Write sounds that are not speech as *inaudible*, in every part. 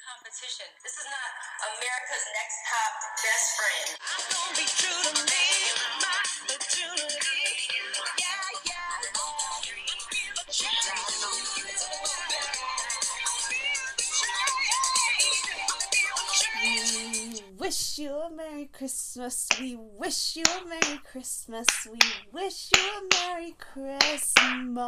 competition. This is not America's Next Top Best Friend. I'm gonna be true to me, my opportunity. Yeah, We wish you a Merry Christmas. We wish you a Merry Christmas. We wish you a Merry Christmas.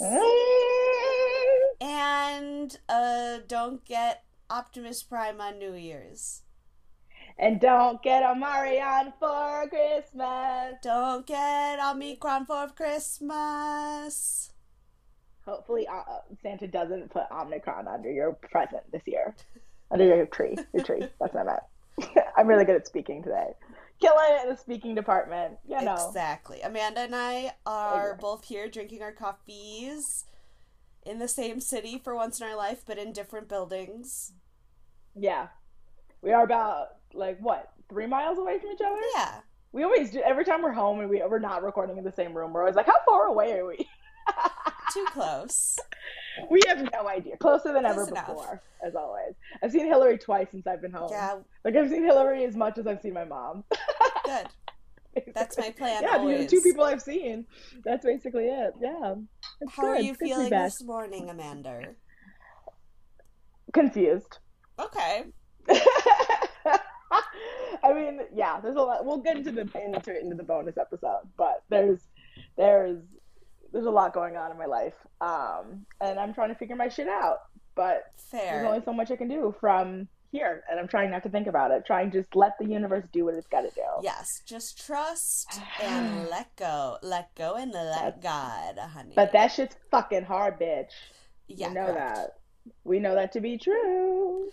*laughs* And uh, don't get Optimus Prime on New Year's. And don't get a Marion for Christmas. Don't get Omicron for Christmas. Hopefully, uh, Santa doesn't put Omicron under your present this year. *laughs* Under your tree. Your tree. *laughs* That's what I meant. I'm really good at speaking today. Killing it in the speaking department. You know. Exactly. Amanda and I are Exactly. both here drinking our coffees in the same city for once in our life, but in different buildings. Yeah. We are about, like, what, three miles away from each other? Yeah. We always do. Every time we're home and we, we're not recording in the same room, we're always like, how far away are we? *laughs* Too close. We have no idea. Closer than ever enough. before, as always. I've seen Hillary twice since I've been home. Yeah, Like, I've seen Hillary as much as I've seen my mom. *laughs* good. That's my plan yeah, always. the two people I've seen. That's basically it. Yeah. It's How are you It's good feeling this morning, Amanda? Confused. Okay. *laughs* I mean, yeah, there's a lot. We'll get into the into into the bonus episode, but there's there's there's a lot going on in my life, um, and I'm trying to figure my shit out. But there's only so much I can do from here, and I'm trying not to think about it. Trying just let the universe do what it's got to do. Yes, just trust *sighs* and let go. Let go and let God, honey. But that shit's fucking hard, bitch. yeah, we know correct. that. We know that to be true.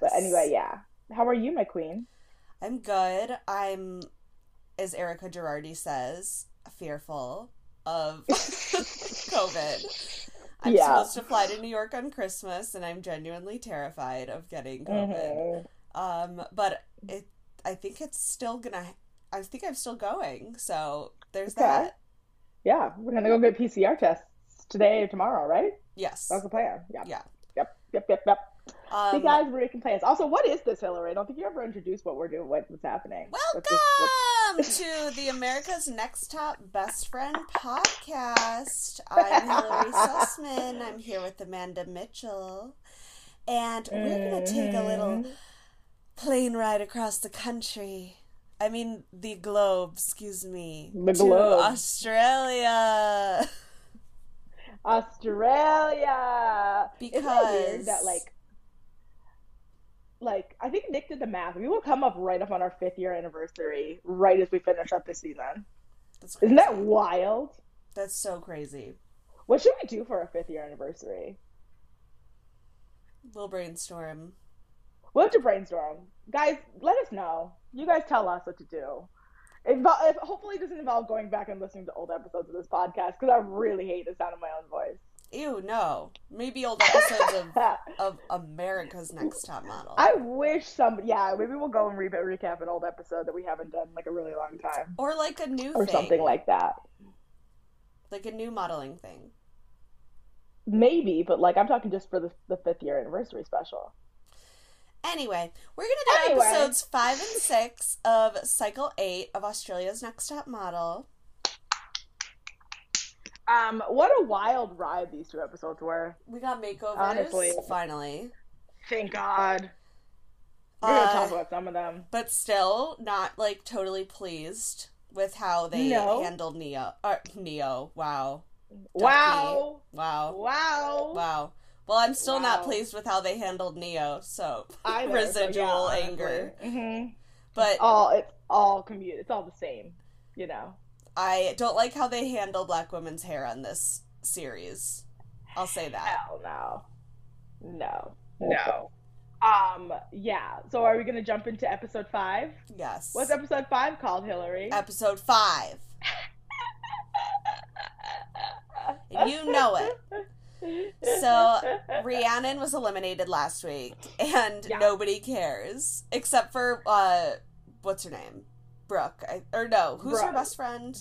But anyway, yeah. How are you, my queen? I'm good. I'm, as Erika Girardi says, fearful of *laughs* COVID. I'm Yeah. supposed to fly to New York on Christmas, and I'm genuinely terrified of getting COVID. Mhm. Um, but it, I think it's still gonna. I think I'm still going. So there's Okay. that. Yeah, we're gonna go get PCR tests today or tomorrow, right? Yes. That's the plan. Yeah. Yeah. Yep. Yep. Yep. Yep. See, Um, guys, we're making plans. Also, what is this, Hillary? I don't think you ever introduced what we're doing, what, what's happening. What's this- what- Welcome *laughs* to the America's Next Top Best Friend podcast. I'm Hillary *laughs* Sussman. I'm here with Amanda Mitchell. And we're going to take a little Mhm. plane ride across the country. I mean, the globe, excuse me. The to globe. Australia. Australia. Isn't it weird Because- that like, like I think Nick did the math. We will come up right up on our fifth year anniversary, right as we finish up this season. That's Isn't that wild? That's so crazy. What should we do for our fifth year anniversary? We'll brainstorm. We'll have to brainstorm. Guys, let us know. You guys tell us what to do. Invo- if, hopefully, it doesn't involve going back and listening to old episodes of this podcast because I really hate the sound of my own voice. Ew, no. Maybe old episodes of, *laughs* of America's Next Top Model. I wish somebody, yeah, maybe we'll go and re- recap an old episode that we haven't done in like a really long time Or like a new or thing. something like that. like a new modeling thing. Maybe, but like I'm talking just for the, the fifth year anniversary special. Anyway, we're gonna do Anyway. episodes five and six of Cycle Eight of Australia's Next Top Model. Um, what a wild ride these two episodes were. We got makeovers Honestly. finally, Thank God. We're gonna Uh, talk about some of them. but still not like totally pleased with how they No. handled Neo. Uh, Neo, wow, Wow. wow, Wow. wow. Well, I'm still not pleased with how they handled Neo. So Either, *laughs* residual anger. hmm But All it's all commute. It's all the same. You know. I don't like how they handle black women's hair on this series. I'll say that. Hell no. No. No. Um. Yeah. So are we gonna jump into episode five? Yes. What's episode five called, Hillary? Episode five. And *laughs* you know it. So, Rhiannon was eliminated last week, and Yeah. nobody cares except for uh, what's her name, Brooke. I, or no, who's her best friend?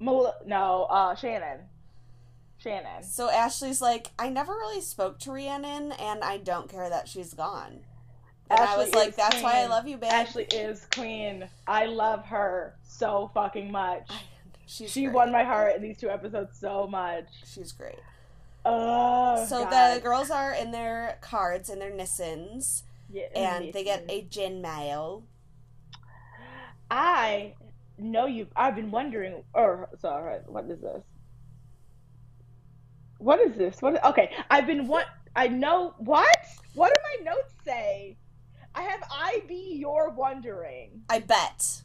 Mel- no. Uh. Shannon. Shannon. So Ashley's like, I never really spoke to Rhiannon, and I don't care that she's gone. And I Ashley was like, that's why I love you, babe. Ashley is queen. I love her so fucking much. She's She great. won my heart in these two episodes so much. She's great. Oh, So God. the girls are in their cards and their Nissans, Yeah, and they get a gin mayo. I know you. I've been wondering. Or sorry, what is this? What is this? What? Okay, I've been what? I know what? What do my notes say? I have I be you're wondering. I bet.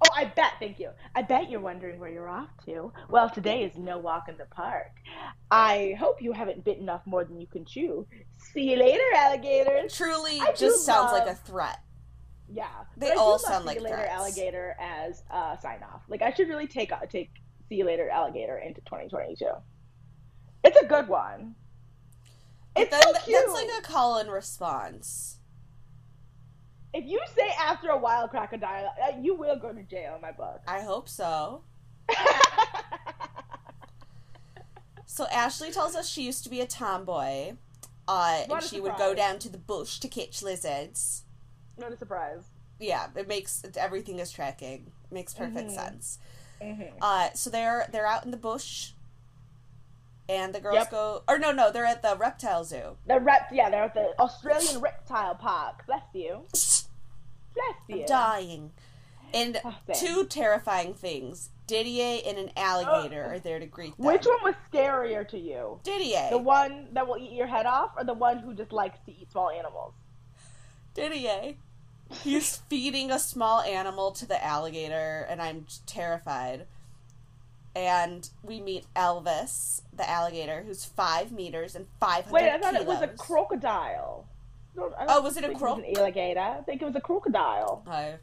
Oh, I bet. Thank you. I bet you're wondering where you're off to. Well, today is no walk in the park. I hope you haven't bitten off more than you can chew. See you later, alligators. Truly I just sounds like a threat. Yeah, They but all sound see like you later, alligator as a sign off. Like I should really take take see you later, alligator into 2022. It's a good one. It's Then so cute. that's like a call and response. If you say after a wild crocodile, uh, you will go to jail in my book. I hope so. *laughs* So Ashley tells us she used to be a tomboy, uh, and she would go down to the bush to catch lizards. Not a surprise. Yeah, it makes everything is tracking. Makes perfect Mhm. sense. Mhm. Uh, so they're they're out in the bush, and the girls Yep. go. Or no, no, they're at the reptile zoo. The rep, yeah, they're at the Australian Reptile Park. Bless you. Bless you. I'm dying. And Oh, two terrifying things: Didier and an alligator are there to greet them. Which one was scarier to you? Didier. The one that will eat your head off, or the one who just likes to eat small animals? Didier. He's feeding a small animal to the alligator, and I'm terrified. And we meet Elvis, the alligator, who's five meters and five Wait, I thought kilos. it was a crocodile. Oh, was it a think cro- was an alligator? I think it was a crocodile. I,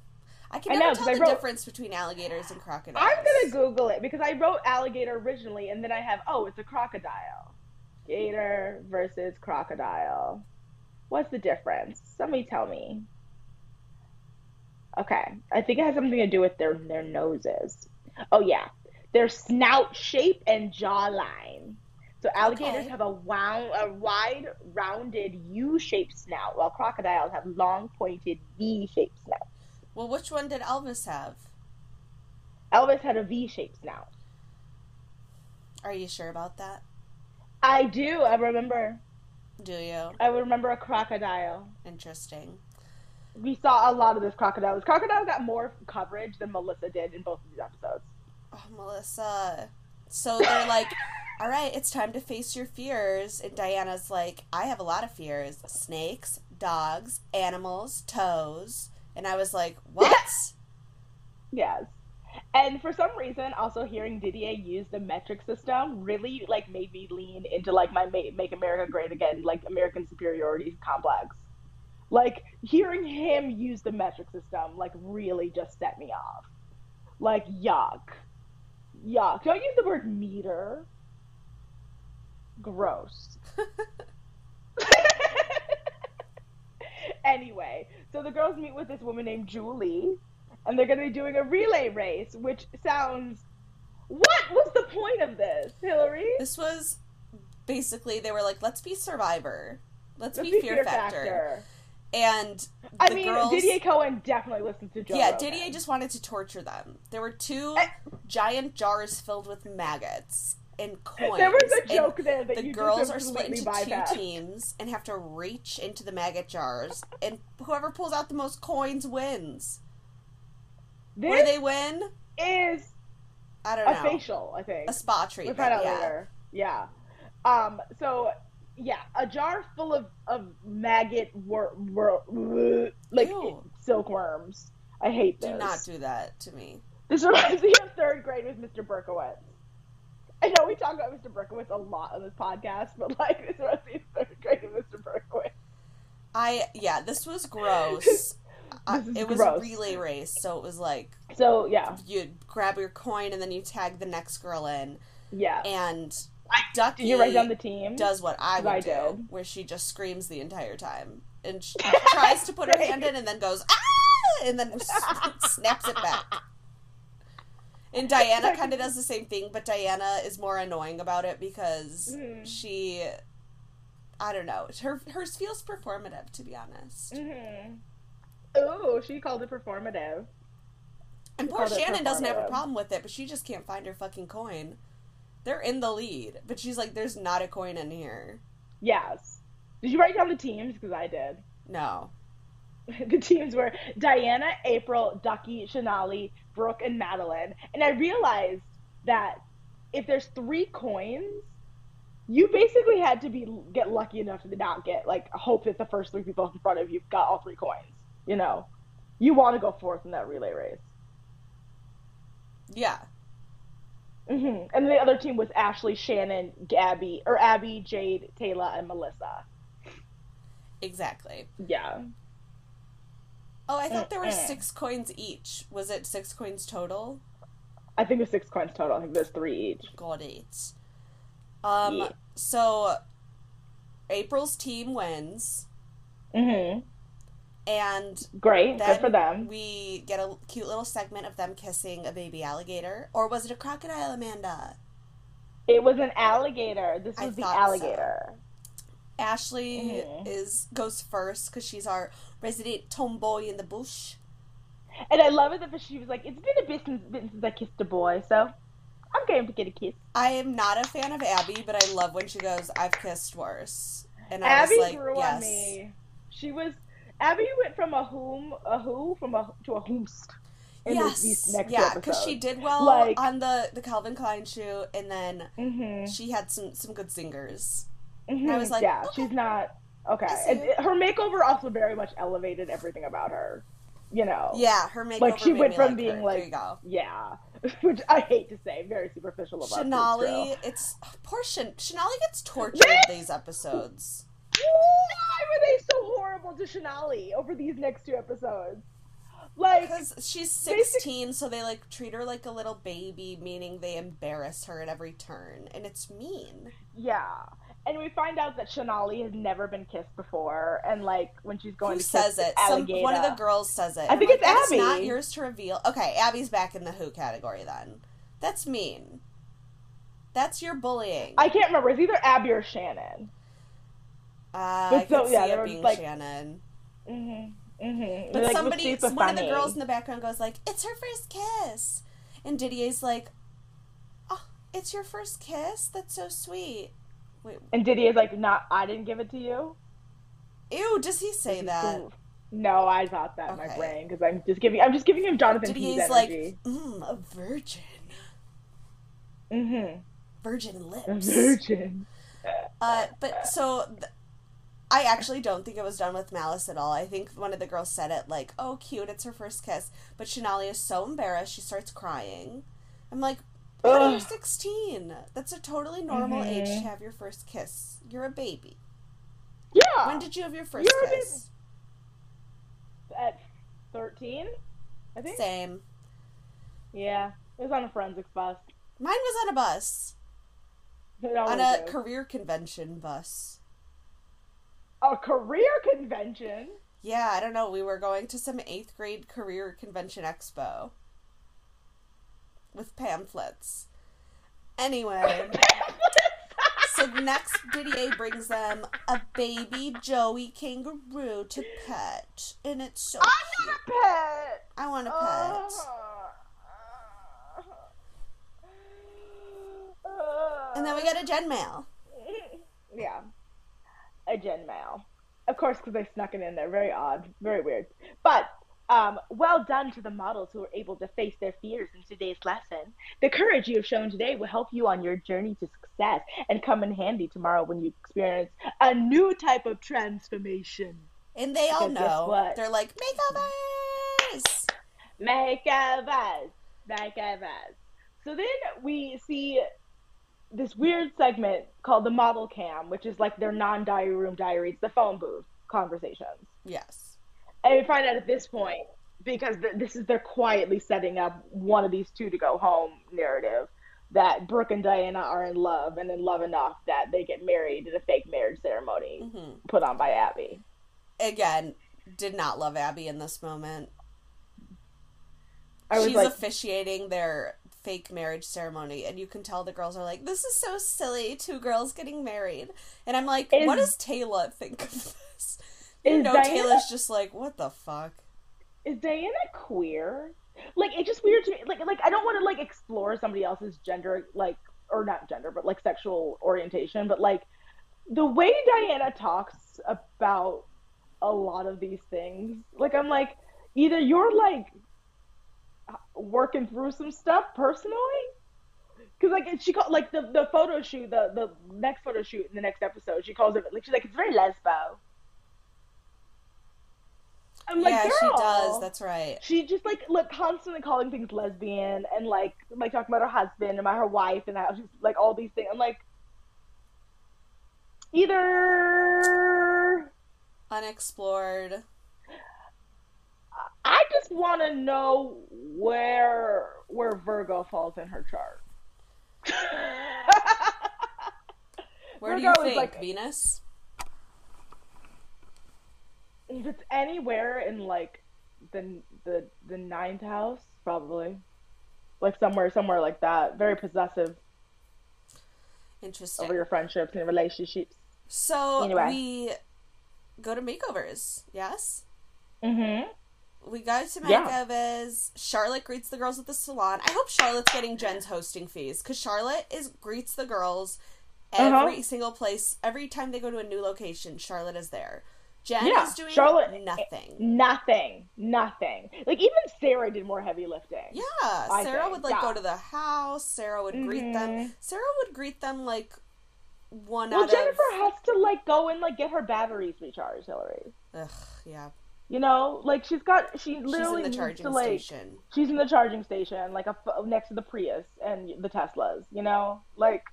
I can I never know, tell the wrote- difference between alligators and crocodiles. I'm gonna Google it because I wrote alligator originally, and then I have oh, it's a crocodile. Gator versus crocodile. What's the difference? Somebody tell me. Okay, I think it has something to do with their their noses. Oh yeah, their snout shape and jawline. So alligators Okay. have a wound, a wide, rounded U-shaped snout, while crocodiles have long, pointed V-shaped snouts. Well, which one did Elvis have? Elvis had a V-shaped snout. Are you sure about that? I do. I remember. Do you? I remember a crocodile. Interesting. We saw a lot of this crocodile. This crocodile got more coverage than Melissa did in both of these episodes. Oh, Melissa. So they're like, *laughs* all right, it's time to face your fears. And Diana's like, I have a lot of fears snakes, dogs, animals, toes. And I was like, what? *laughs* Yes. And for some reason, also hearing Didier use the metric system really like made me lean into like my "Make America Great Again" like American superiority complex. Like hearing him use the metric system like really just set me off. Like yuck, yuck. Don't use the word meter. Gross. *laughs* *laughs* anyway, so the girls meet with this woman named Julie, and they're going to be doing a relay race, which sounds. What was the point of this, Hillary? This was basically, they were like, let's be Survivor. Let's, Let's be, Fear, Factor. And I mean, girls. Didier Cohen definitely listened to Joe. yeah, Rogan. Didier just wanted to torture them. There were two Eh. giant jars filled with maggots and coins. There was a joke there that the you girls are split into two teams and have to reach into the maggot jars, and whoever pulls out the most coins wins. This do they win? is I don't a know. A facial, I think. A spa We'll treatment. find out yeah. later. Yeah. Um. So yeah, a jar full of of maggot wor- wor- like Ew. silkworms. I hate this. Do not do that to me. This reminds me of third grade with Mr. Berkowitz. I know we talk about Mr. Berkowitz a lot on this podcast, but like this reminds me of third grade with Mr. Berkowitz. I yeah, this was *laughs* gross. I- it was gross. a relay race, so it was like So yeah, you grab your coin and then you tag the next girl in, yeah. and Did Ducky you write down the team? does what I would I do, did. where she just screams the entire time and she tries to put her hand in and then goes ah, and then *laughs* snaps it back. And Diana kind of does the same thing, but Diana is more annoying about it because Mhm. she, I don't know, her hers feels performative to be honest. Mm-hmm. Oh, she called it performative. And She poor Shannon doesn't have a problem with it, but she just can't find her fucking coin. They're in the lead, but she's like, "There's not a coin in here." Yes. Did you write down the teams? Because I did. No. *laughs* the teams were Diana, April, Ducky, Shanali, Brooke, and Madeline. And I realized that if there's three coins, you basically had to be get lucky enough to not get like hope that the first three people in front of you got all three coins. You know, you want to go fourth in that relay race. Yeah. Hmm And the other team was Ashley, Shannon, Gabby, or Abby, Jade, Taylor, and Melissa. Exactly. Yeah. Oh, I thought there were six coins each. Was it six coins total? I think it's six coins total. I think there's three each. Got it. Um. Yeah. So, April's team wins, hmm and Great. Good for them. we get a cute little segment of them kissing a baby alligator, or was it a crocodile, Amanda? It was an alligator. This was the thought so. alligator. Ashley Mhm. is goes first because she's our resident tomboy in the bush. And I love it that she was like, "It's been a bit since, bit since I kissed a boy, so I'm going to get a kiss." I am not a fan of Abby, but I love when she goes, "I've kissed worse," and I Abby was like, grew "Yes." on me. She was Abby went from a whom a who from a to a whomst. In yes, yeah, because she did well Like- on the the Calvin Klein shoe, and then hmm she had some some good singers. hmm I was like, "Yeah, okay. she's not okay." And it. her makeover also very much elevated everything about her. You know, Yeah, her makeover. Like, she went from like being her. like- there you go. yeah, *laughs* which I hate to say, very superficial about. Shanali, it's poor Shan- Shanali gets tortured these episodes. Why were they so horrible to Shanali over these next two episodes? Like, Because she's 16, so they like treat her like a little baby, meaning they embarrass her at every turn, and it's mean. yeah. And we find out that Shanali has never been kissed before, and like when she's going Who says it? Some one of the girls says it. I think like, it's "That is Abby." not yours to reveal. Okay, Abby's back in the Who category then. That's mean. That's your bullying. I can't remember. It's either Abby or Shannon. Uh, but I so- could yeah, see it being like- Shannon. Mm-hmm. Mm-hmm. But like, somebody, super one of the girls in the background goes like, "It's her first kiss," and Didier's like, "Oh, it's your first kiss? That's so sweet." Wait, and Diddy's like, "Not, I didn't give it to you." ew, does he say that? No, I thought that in my brain because I'm just giving. I'm just giving him Jonathan Hughes Didier's like, mm, a virgin, mm-hmm. virgin lips. Virgin. Uh, but so th- I actually don't think it was done with malice at all. I think one of the girls said it like, "Oh, cute, it's her first kiss." But Shanali is so embarrassed, she starts crying. I'm like, "Honey, you're Ugh. 16. That's a totally normal Mhm. age to have your first kiss. You're a baby. Yeah. When did you have your first You're a kiss?" At thirteen, I think. Same. Yeah, it was on a forensics bus. Mine was on a bus, on a career convention bus. A career convention. Yeah, I don't know. We were going to some eighth grade career convention expo with pamphlets. Anyway, *laughs* so next Didier brings them a baby Joey kangaroo to pet, and it's so I'm cute. not a pet. I want a pet. Uh, And then we get a Gen mail. yeah, a Gen mail. Of course, because they snuck it in there. Very odd, very weird. But um, well done to the models who were able to face their fears in today's lesson. The courage you have shown today will help you on your journey to success and come in handy tomorrow when you experience a new type of transformation. And they all Because know. what? They're like, makeovers! Makeovers, makeovers. So then we see this weird segment called the model cam, which is like their non-diary room diaries, the phone booth conversations. Yes. And we find out at this point because th- this is they're quietly setting up one of these two to go home narrative that Brooke and Diana are in love and in love enough that they get married in a fake marriage ceremony hmm put on by Abby. Again, did not love Abby in this moment. I was She's like, officiating their fake marriage ceremony, and you can tell the girls are like, "This is so silly, two girls getting married," and I'm like, Is- "What does Taylor think of this?" You know, Diana- Taylor's just like, "What the fuck." Is Diana queer? Like it's just weird to me. Like like I don't want to like explore somebody else's gender like or not gender but like sexual orientation, but like the way Diana talks about a lot of these things, like I'm like either you're like working through some stuff personally because like she called like the the photo shoot the the next photo shoot in the next episode she calls it like she's like it's very lesbo I'm like, yeah, she does. That's right. she just like look constantly calling things lesbian and like like talking about her husband and about her wife and how she's like all these things. I'm like either Unexplored. I just want to know where where Virgo falls in her chart. *laughs* Where do you think like- Venus? if it's anywhere in like the the the ninth house, probably like somewhere somewhere like that. Very possessive Interesting. over your friendships and relationships. So Anyway. we go to makeovers. Yes. Mm-hmm. We go to Yeah. makeovers. Charlotte greets the girls at the salon. I hope Charlotte's getting Jen's hosting fees because Charlotte is greets the girls Uh-huh. every single place. Every time they go to a new location, Charlotte is there. Jen Yeah, is doing Charlotte- nothing. Nothing, nothing. Like even Sarah did more heavy lifting. Yeah, I Sarah think, would like go to the house. Sarah would greet them. Mhm. Sarah would greet them like one Well, Jennifer of. has to like go and like get her batteries recharged, Hillary. Ugh, yeah, You know, like she's got she she's literally in the charging to, like, station. She's in the charging station, like a, next to the Prius and the Teslas. You know, like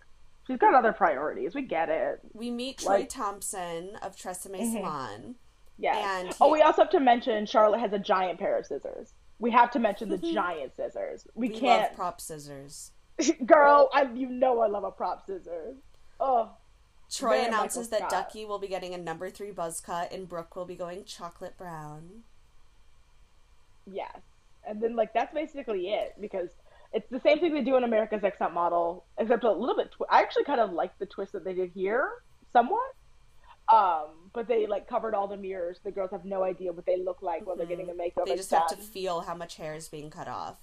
she's got other priorities. We get it. We meet Troy like- Thompson of Tresemme Mhm. Salon. Yeah. And oh, he- we also have to mention Charlotte has a giant pair of scissors. We have to mention the giant scissors. We, We can't, love prop scissors. *laughs* girl. I you know I love a prop scissors. Oh, Troy announces that Ducky will be getting a number three buzz cut and Brooke will be going chocolate brown. Yes. And then like that's basically it because it's the same thing they do in America's Next Top Model, except a little bit. Tw- I actually kind of like the twist that they did here, somewhat. Um, but they like covered all the mirrors. The girls have no idea what they look like while they're getting the makeup. They just have to feel how much hair is being cut off.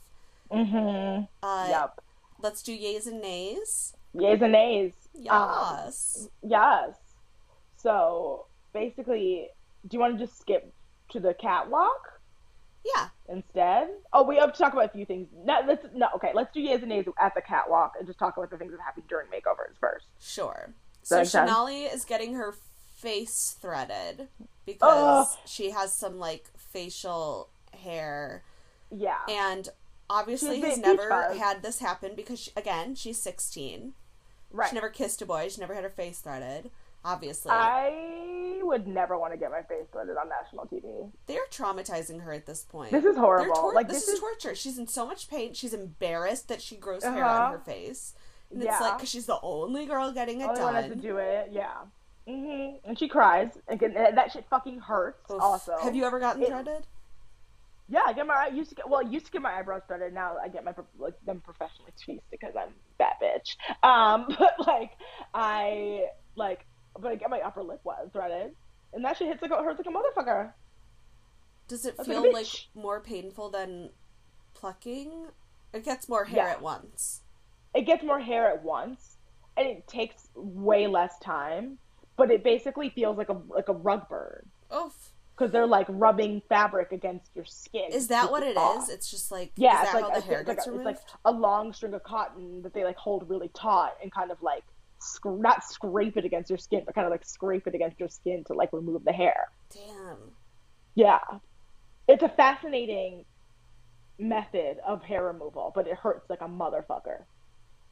Mm-hmm. Uh, yep. Let's do yays and nays. Yays and nays. Um, Yes. yes. So basically, do you want to just skip to the catwalk? yeah. instead. Oh, we have to talk about a few things. No, let's no. Okay, let's do yays and nays at the catwalk and just talk about the things that happened during makeovers first. Sure. So that make sense? Shanali is getting her face threaded because she has some like facial hair Yeah. and obviously has never had this happen because she, again she's 16 right. she never kissed a boy she never had her face threaded obviously I would never want to get my face threaded on national TV. they're traumatizing her at this point This is horrible. tor- like this, this, is, torture she's in so much pain she's embarrassed that she grows hair Uh-huh. on her face and it's like because she's the only girl getting it only one to done do it. Yeah. hmm And she cries. Again, and that shit fucking hurts. Oof. Also, have you ever gotten It- threaded Yeah, I get my. I used to get. Well, I used to get my eyebrows threaded. Now I get my like them professionally tweezed because I'm that bitch. Um, *laughs* but like I like, but I get my upper lip one threaded, and that shit hits like hurts like a motherfucker. does it That's like feel like bitch. more painful than plucking it gets more hair Yeah. at once It gets more hair at once, and it takes way less time. But it basically feels like a like a rug burn Oof. Because they're like rubbing fabric against your skin. Is that what it off. is? It's just like Yeah, it's that like a- it's like a- it's like a long string of cotton that they like hold really taut and kind of like sc- not scrape it against your skin, but kind of like scrape it against your skin to like remove the hair. Damn. Yeah, it's a fascinating method of hair removal, but it hurts like a motherfucker.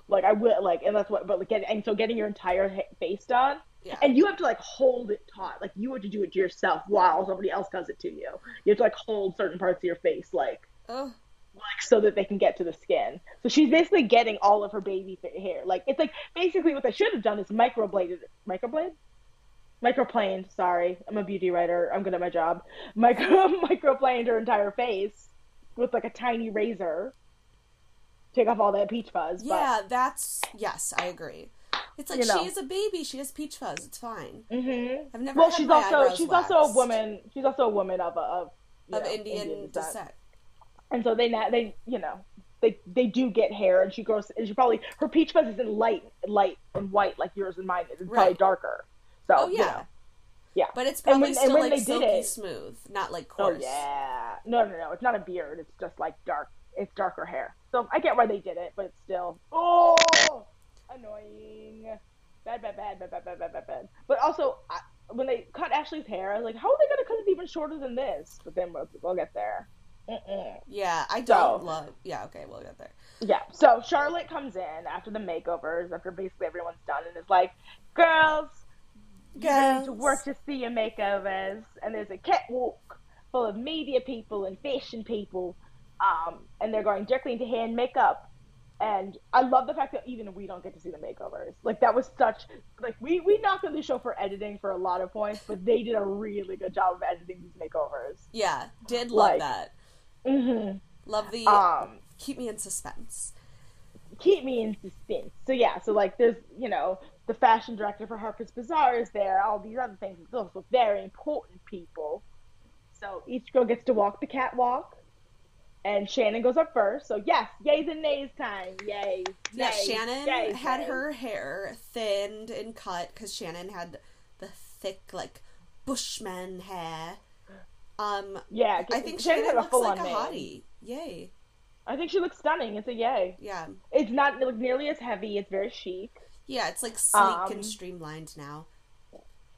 Like I will like, and that's what. But like, getting, and so getting your entire ha- face done, Yeah. and you have to like hold it taut. Like you have to do it to yourself while somebody else does it to you. You have to like hold certain parts of your face, like oh, like so that they can get to the skin. So she's basically getting all of her baby hair. Like it's like basically what they should have done is microbladed microblade? Microplaned, sorry. I'm a beauty writer. I'm good at my job. Micro *laughs* microplaned her entire face with like a tiny razor take off all that peach fuzz. Yeah, that's yes, I agree. It's like You know. she is a baby. She has peach fuzz. It's fine. But, hmm I've never. Well, had she's also she's also a woman. She's also a woman of a, of of know, Indian, descent. and so they they you know they they do get hair, and she grows. And she probably her peach fuzz isn't light light and white like yours and mine is. It's probably darker. So Oh you yeah. know. yeah. But it's probably when- still like silky it- smooth, not like coarse. Oh coarse. yeah. No, no, no. It's not a beard. It's just like dark. It's darker hair. So I get why they did it, but it's still oh annoying. Bad, bad, bad, bad, bad, bad, bad, bad, bad. But also, I, when they cut Ashley's hair, I was like, how are they gonna cut it even shorter than this? But then we'll, we'll get there. Mm-mm. Yeah, I don't So- love. Yeah, okay, we'll get there. Yeah. So Charlotte comes in after the makeovers, after basically everyone's done, and is like, "Girls, you ready to work to see your makeovers?" And there's a catwalk full of media people and fashion people, um, and they're going directly into hair and makeup. And I love the fact that even we don't get to see the makeovers. Like that was such like we we knocked on the show for editing for a lot of points, but they did a really good job of editing these makeovers. Yeah, did love Like- that. Mm-hmm. Love the Um, keep me in suspense. keep me in suspense. So yeah, so like there's you know the fashion director for Harper's Bazaar is there, all these other things. It's also very important people. So each girl gets to walk the catwalk, and Shannon goes up first. So yes, yays and nays time, yay. Yeah, Shannon had her hair thinned and cut because Shannon had the thick like bushman hair. Um, Yeah, I think Shannon Shannon had a looks like a on mane. hottie. Yay! I think she looks stunning. It's a yay. Yeah, It's not like, nearly as heavy. It's very chic. yeah, it's like sleek Um, and streamlined now.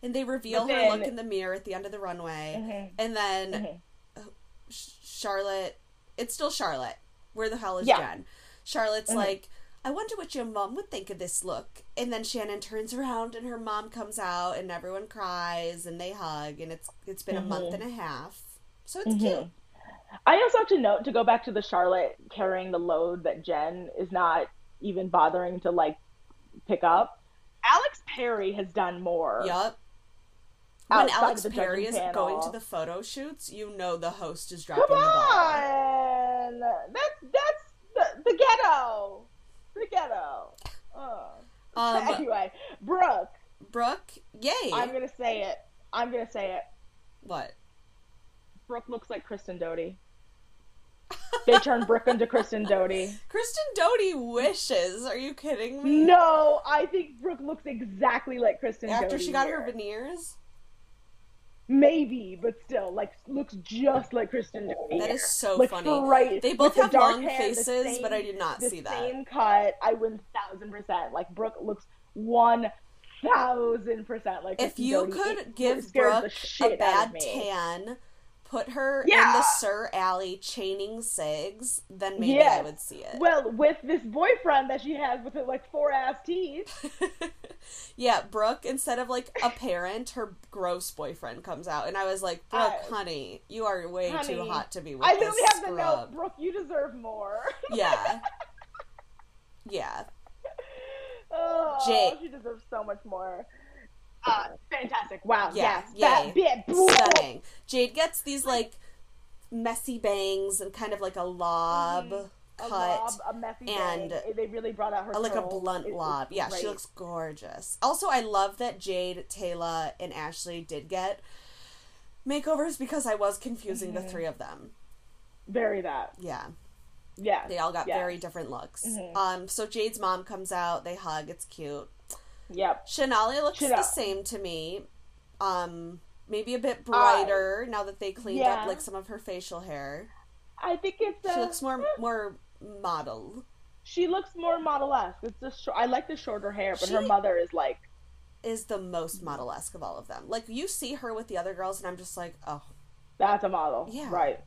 And they reveal But her look in the mirror at the end of the runway, Mhm, and then mhm. Charlotte, it's still Charlotte. Where the hell is Yeah. Jen? Charlotte's Mhm. like, I wonder what your mom would think of this look. And then Shannon turns around and her mom comes out and everyone cries and they hug and it's it's been a month and a half. So it's Mhm. cute. I also have to note to go back to the Charlotte carrying the load that Jen is not even bothering to like pick up. Alex Perry has done more. Yup. When Alex Perry is judging going to the photo shoots, you know the host is Come dropping the ball. on, that's that's the, the ghetto, the ghetto. Uh. Um, *laughs* anyway, Brooke, Brooke, yay. I'm gonna say it. I'm gonna say it. What? Brooke looks like Kristen Doute. *laughs* They turned Brooke into Kristen Doute. Kristen Doute wishes. Are you kidding me? No, I think Brooke looks exactly like Kristen After Doute she got here. her veneers? Maybe, but still, like looks just like Kristen Doute. That is so like, funny. Right. They both the have dark long hair, faces, same- but I did not see that. Same cut. I win thousand percent. Like Brooke looks one thousand percent like. If Kristen you Doute. could give Brooke a bad tan, put her in the Sir Alley chaining cigs, then maybe I would see it. Well, with this boyfriend that she has with like four ass teeth. *laughs* yeah, Brooke, instead of like a parent, her gross boyfriend comes out, and I was like, Brooke, Uh, honey, you are way too hot to be with I this have the note, scrub. Brooke. You deserve more. *laughs* Yeah. Yeah. Oh, Jade. she deserves so much more. Uh, fantastic! Wow, Yeah, yes, yay. that bit, Stunning. Jade gets these like messy bangs and kind of like a lob Mhm. a cut. lob, a messy and bang. They really brought out her like a blunt It- lob. Yeah, great. she looks gorgeous. Also, I love that Jade, Taylor, and Ashley did get makeovers because I was confusing the Mhm. three of them. very that. Yeah, Yeah, they all got yes. very different looks. Mhm. Um, so Jade's mom comes out, they hug, it's cute. Yep. Shanali looks the same to me. Um, maybe a bit brighter now that they cleaned yeah. up like some of her facial hair. I think it's. Uh, She looks more *laughs* more model. She looks more model-esque. It's just. I like the shorter hair, but her mother is like. Is the most model esque of all of them. Like you see her with the other girls, and I'm just like, oh, That's a model. Yeah. Right.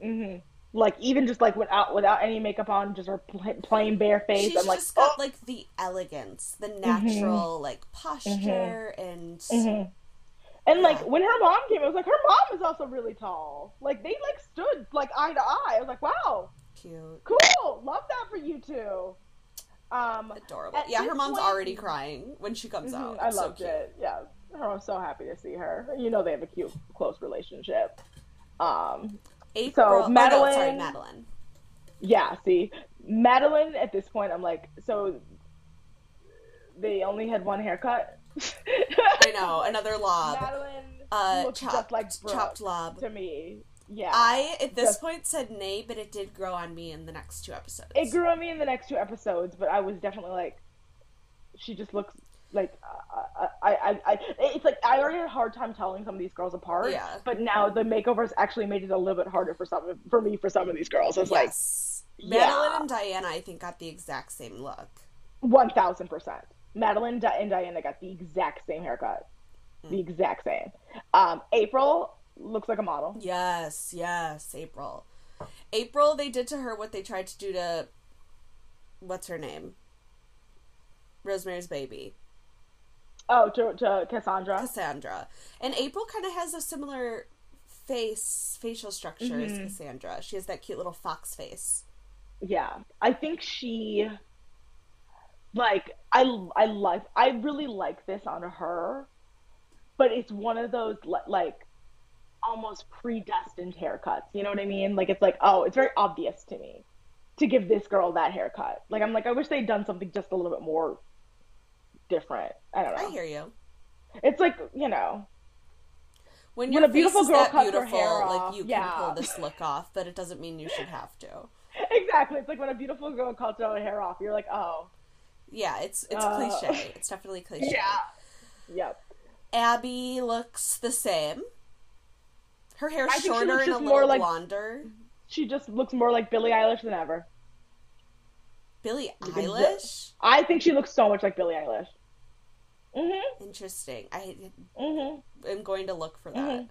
hmm Like even just like without without any makeup on, just her pl- plain bare face. she's I'm like, just got oh. like the elegance, the natural like posture, and Mhm. And like when her mom came, it was like her mom is also really tall. Like they like stood like eye to eye. I was like, wow, cute, cool, love that for you two. Um, adorable. Yeah, her mom's point- already crying when she comes mhm, out. I It's so loved cute. it. Yeah, I was so happy to see her. You know they have a cute, close relationship. Um, April, So, oh, no, sorry, Madeline- Madeline. Yeah, see, Madeline at this point, I'm like, so they only had one haircut. I know another *laughs* lob. Madeline Uh, chopped, just like Brooke chopped lob. to me. Yeah, I at this Just- point said nay, but it did grow on me in the next two episodes. it grew on me in the next two episodes, but I was definitely like, she just looks like I, I, I, it's like I already had a hard time telling some of these girls apart. Yeah. But now the makeovers actually made it a little bit harder for some of, for me for some of these girls. It's like yes. yeah. Madeline and Diana, I think, got the exact same look. one thousand percent. Madeline and Diana got the exact same haircut, Mm. the exact same. Um, April looks like a model. Yes, yes, April. April, they did to her what they tried to do to what's her name? Rosemary's baby. Oh, to, to Cassandra. Cassandra. And April kind of has a similar face, facial structure as Mhm. Cassandra. She has that cute little fox face. Yeah, I think she, like, I I like I really like this on her, but it's one of those like almost predestined haircuts. You know what I mean? Like it's like oh, it's very obvious to me to give this girl that haircut. Like I'm like I wish they'd done something just a little bit more different. I don't know. I hear you. It's like you know, When When a beautiful face is girl that cuts her beautiful, hair like off, you can pull this look off, but it doesn't mean you should have to. *laughs* exactly. It's like when a beautiful girl cuts her hair off. You're like oh, Yeah, it's it's Uh, cliche. *laughs* It's definitely cliche. Yeah. Yep. Abby looks the same. Her hair's I shorter and a little more like- blonder. She just looks more like Billie Eilish than ever. Billie Eilish? I think she looks so much like Billie Eilish. Mhm. Interesting. I Mhm. am going to look for that. Mhm.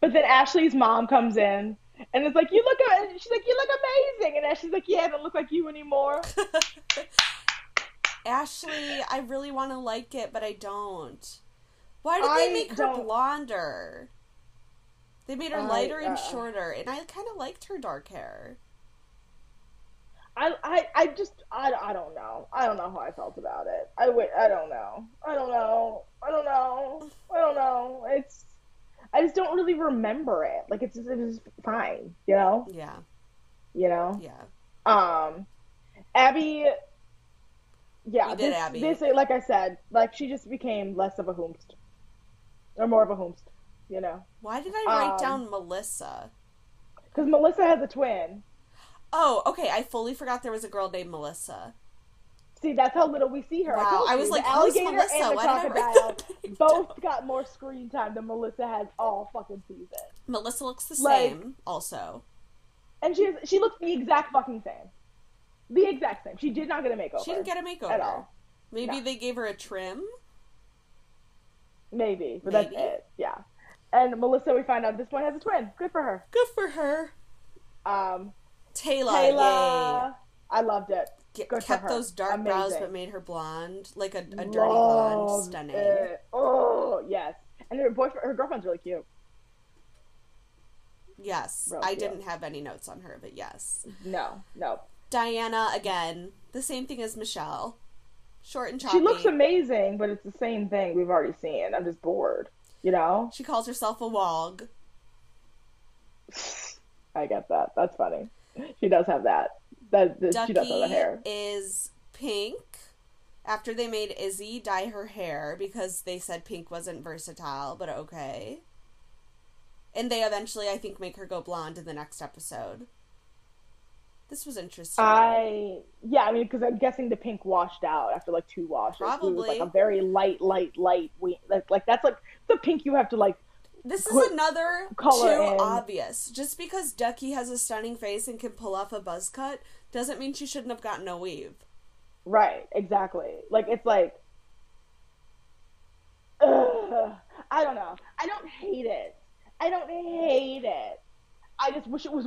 But then Ashley's mom comes in and it's like, "You look," she's like, "You look amazing," and Ashley's like, "Yeah, I don't look like you anymore." *laughs* Ashley, I really want to like it, but I don't. Why did I they make her don't- blonder? They made her I, lighter and uh, shorter, and I kind of liked her dark hair. I, I, I just, I, I don't know. I don't know how I felt about it. I wait. I don't know. I don't know. I don't know. I don't know. It's, I just don't really remember it. Like it's, it was fine. You know. Yeah, You know. yeah. Um, Abby. Yeah, We did this, Abby. this, like I said, like she just became less of a hoomst, or more of a hoomst, you know. Why did I write Um, down Melissa? Because Melissa has a twin. Oh, okay. I fully forgot there was a girl named Melissa. See, that's how little we see her. Wow, told I was the like, who's alligator Melissa? and the Why I crocodile *laughs* both got more screen time than Melissa has all fucking season. Melissa looks the Like- same, also. And she has, she looks the exact fucking same. The exact same. She did not get a makeover. She didn't get a makeover. at all. Maybe No. they gave her a trim. Maybe, but Maybe. that's it. Yeah. And Melissa, we find out at this point has a twin. Good for her. Good for her. Um, Taylor, Taylor, I loved it. Get, kept those dark brows but made her blonde, like a, a dirty blonde. Stunning. it. Oh yes, and her boyfriend, her girlfriend's really cute. Yes. I cute. didn't have any notes on her, but yes. No, no, Diana, again, the same thing as Michelle. Short and choppy. she looks amazing, but it's the same thing we've already seen. I'm just bored. You know, She calls herself a wog. *sighs* I get that. That's funny. *laughs* She does have that. That, that she does have the hair. is pink. After they made Izzy dye her hair because they said pink wasn't versatile, but okay. And they eventually, I think, make her go blonde in the next episode. This was interesting. I yeah, I mean, because I'm guessing the pink washed out after like two washes. Probably It was like a very light, light, light. We like like that's like the pink you have to like. This is another too in. obvious. Just because Ducky has a stunning face and can pull off a buzz cut doesn't mean she shouldn't have gotten a weave. Right, exactly. Like it's like, ugh, I don't know. I don't hate it. I don't hate it. I just wish it was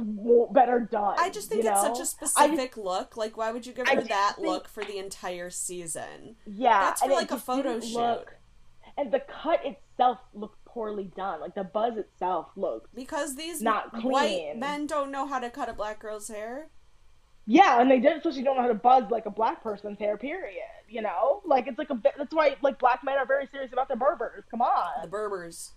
better done. I just think it's know? such a I just- specific look. Like, why would you give her that think- look for the entire season? yeah, That's for, like, a photo shoot. Look, and the cut itself looked poorly done. Like the buzz itself looked. Because these Not white men don't know how to cut a black girl's hair. Yeah, and they did especially don't know how to buzz like a black person's hair. Period. You know, like it's like a bit. That's why like black men are very serious about their Berbers. Come on, The Berbers.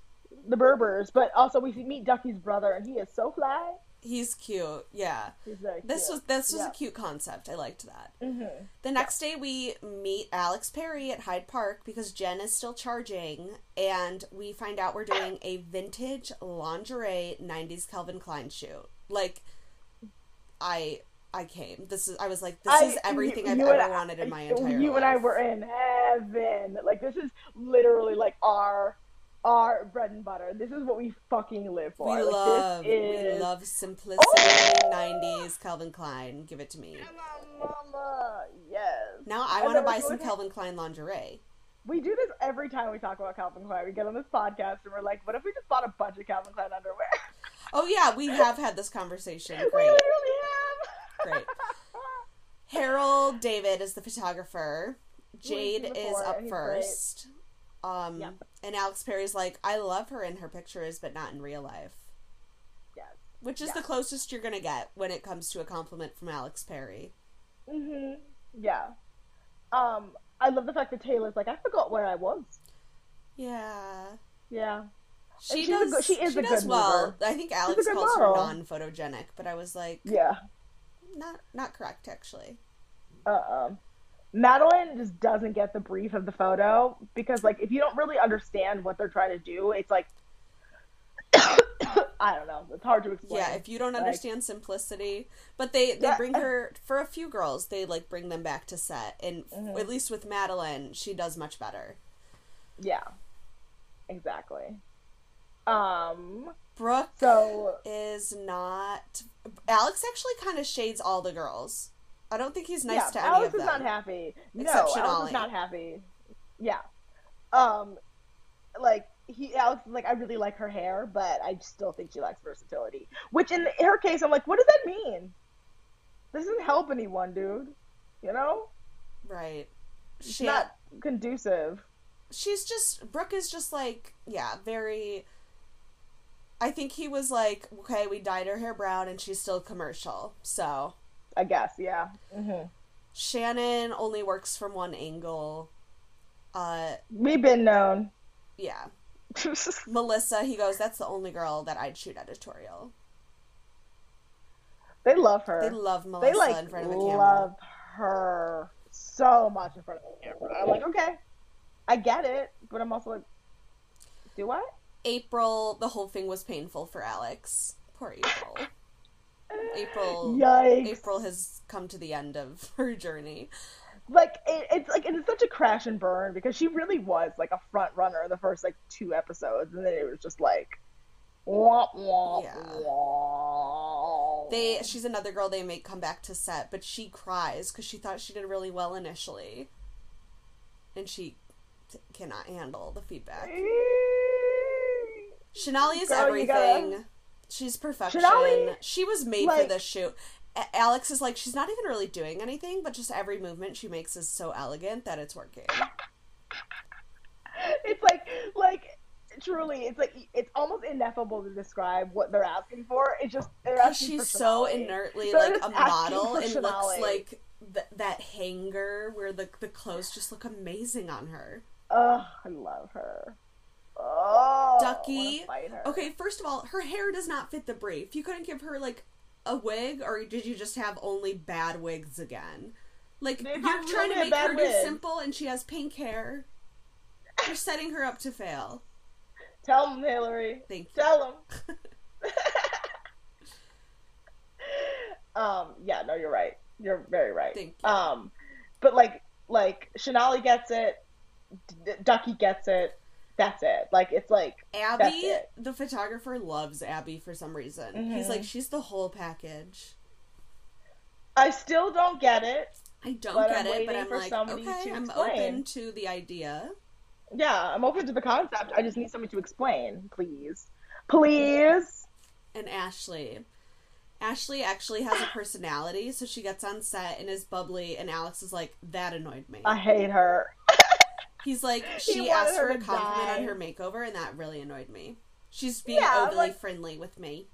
the Berbers. But also we meet Ducky's brother, and he is so fly. He's cute. Yeah. He's very This cute. was this was Yeah. a cute concept. I liked that. Mhm. The next day we meet Alex Perry at Hyde Park because Jen is still charging and we find out we're doing a vintage lingerie 90s Calvin Klein shoot. Like I I came. This is I was like this I- is everything you- I've you ever I- wanted in my entire life. You life. and I were in heaven. Like this is literally like our our bread and butter. This is what we fucking live for. we Like, love this is... we love simplicity 90s Calvin Klein. Give it to me. Mama, mama, yes. Now I And want to buy some Calvin Klein lingerie. We do this every time we talk about Calvin Klein. We get on this podcast and we're like, what if we just bought a bunch of Calvin Klein underwear? *laughs* Oh yeah, we have had this conversation. *laughs* we Great. literally have. Great. *laughs* Harold David is the photographer. Jade is up first. Um, Yep. and Alex Perry's like, I love her in her pictures, but not in real life. Yes. Which is Yeah. the closest you're gonna get when it comes to a compliment from Alex Perry. Mm-hmm. Yeah. Um, I love the fact that Taylor's like, I forgot where I was. Yeah, Yeah. she does. good- she is a does good well. mover. I think Alex calls her non-photogenic, but I was like, Yeah. not not correct actually. Uh-uh. Madeline just doesn't get the brief of the photo because, like, if you don't really understand what they're trying to do, it's like, *coughs* I don't know. It's hard to explain. Yeah, if you don't Like- understand simplicity, but they they Yeah. bring her for a few girls. They like bring them back to set, and Mhm. at least with Madeline, she does much better. Yeah. Exactly. Um. Brooke So is not. Alex actually kind of shades all the girls. I don't think he's nice yeah, to any Alex of is not happy. No, Except Alex Shanali. is not happy. Yeah. Um, like he, Alex is like, I really like her hair, but I still think she lacks versatility. Which in her case, I'm like, what does that mean? This doesn't help anyone, dude. You know, Right. it's She, not conducive. she's just Brooke is just like yeah, very. I think he was like, okay, we dyed her hair brown, and she's still commercial, so I guess, yeah. hmm Shannon only works from one angle. Uh, We've been known. yeah. *laughs* Melissa, he goes, that's the only girl that I'd shoot editorial. they love her. They love Melissa they like in front of the camera. love her so much in front of the camera. I'm like, okay, I get it, but I'm also like, do I? April, the whole thing was painful for Alex. Poor April. April. Yikes! April has come to the end of *laughs* her journey. like it, it's like it's such a crash and burn because she really was like a front runner in the first like two episodes, and then it was just like, wah, wah, Yeah. wah. They, she's another girl they make come back to set, but she cries because she thought she did really well initially, and she t- cannot handle the feedback. Shanali is everything. She's perfection. She was made for this shoot. A- Alex is like she's not even really doing anything, but just every movement she makes is so elegant that it's working. *laughs* it's like like truly, it's like it's almost ineffable to describe what they're asking for. It's just they're asking she's so inertly like a model and looks like th- that hanger where the the clothes just look amazing on her. Ugh, I love her. Oh, Ducky. Okay, first of all, her hair does not fit the brief. You couldn't give her like a wig, or did you just have only bad wigs again? Like They you're trying to make her do simple, and she has pink hair. You're setting her up to fail. Tell him, Hillary. Thank you. Tell him. *laughs* um. Yeah. No, you're right. You're very right. Thank you. Um. But like, like Shanali gets it. D- Ducky gets it. That's it. Like it's like That's Abby, it. the photographer, loves Abby for some reason. He's Mhm. like, she's the whole package. I still don't get it. I don't get I'm it, but I'm for like, somebody okay, I'm open to the idea. Yeah, I'm open to the concept. I just need somebody to explain, please, please. And Ashley. Ashley actually has a personality, so she gets on set and is bubbly, and Alex is like, that annoyed me. I hate her. *laughs* He's like, she wanted asked for a compliment die. on her makeover, and that really annoyed me. She's being Yeah, overly like- friendly with me.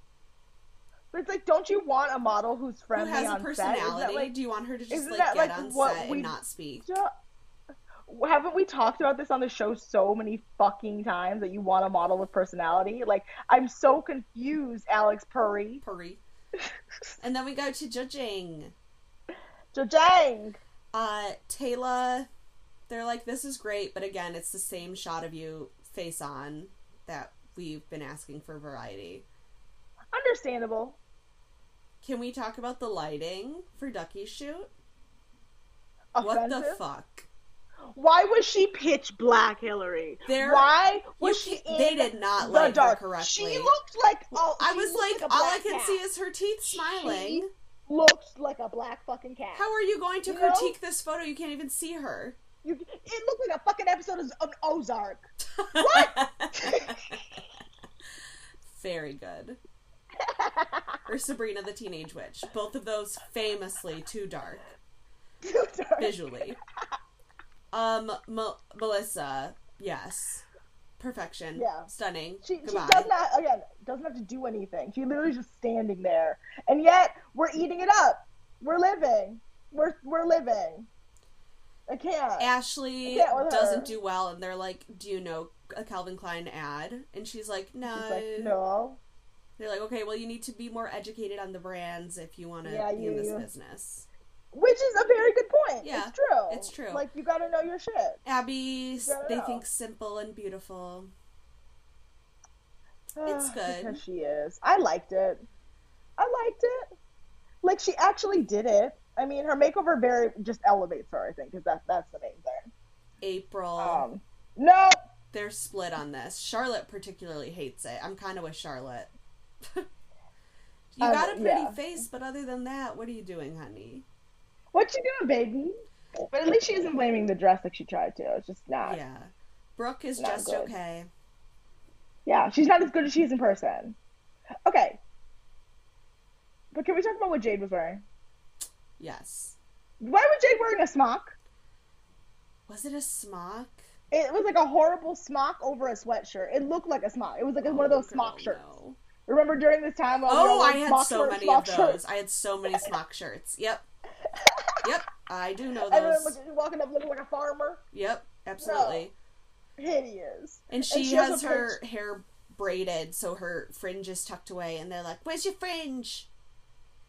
But it's like, don't you want a model who's Who friendly has a on set? personality? That like Do you want her to just like get like, on what set we- and not speak? Ju- Haven't we talked about this on the show so many fucking times that you want a model with personality? Like, I'm so confused, Alex Purry. *laughs* Purry. and then we go to judging. Jajang. Uh, Taylor, they're like, this is great, but again, it's the same shot of you face on that we've been asking for variety. Understandable. Can we talk about the lighting for Ducky's shoot? Offensive. What the fuck? Why was she pitch black, Hillary? There- Why was she? they did not the light her dark? correctly. She looked like oh, I was looked like, all I can cat. see is her teeth smiling. She looked like a black fucking cat. How are you going to You know? critique this photo? You can't even see her. You, it looked like a fucking episode of, Ozark. What? *laughs* Very good. *laughs* or Sabrina the Teenage Witch. Both of those famously too dark Too dark. visually. Um, Melissa, yes, perfection, Yeah. stunning. She, she does not again doesn't have to do anything. She literally just standing there, and yet we're eating it up. We're living. We're we're living. I can't. Ashley I can't doesn't do well, and they're like, "Do you know a Calvin Klein ad?" And she's like, "No." She's like, no. They're like, "Okay, well, you need to be more educated on the brands if you want to Yeah, be in this business." Which is a very good point. Yeah, it's true. it's true. Like you got to know your shit. Abby, they know. think simple and beautiful. *sighs* It's good. because she is. I liked it. I liked it. Like she actually did it. I mean, her makeover very just elevates her. I think because that that's the main thing. April, Um, no, they're split on this. Charlotte particularly hates it. I'm kind of with Charlotte. *laughs* you Um, got a pretty yeah. face, but other than that, what are you doing, honey? what you doing, baby? But at least she isn't blaming the dress like she tried to. It's just not. Yeah. Brooke is just good. okay. Yeah, she's not as good as she is in person. Okay. But can we talk about what Jade was wearing? Yes. Why was Jade wearing a smock? Was it a smock? It was like a horrible smock over a sweatshirt. It looked like a smock. It was like one of Oh, those smock shirts. no. Remember during this time? Oh, I had so shirts, many of shirts? those. I had so many smock shirts. Yep. *laughs* Yep. I do know those. And then look, walking up looking like a farmer. Yep. Absolutely. Hideous. And she, she has her hair braided, so her fringe is tucked away, and they're like, "Where's your fringe?"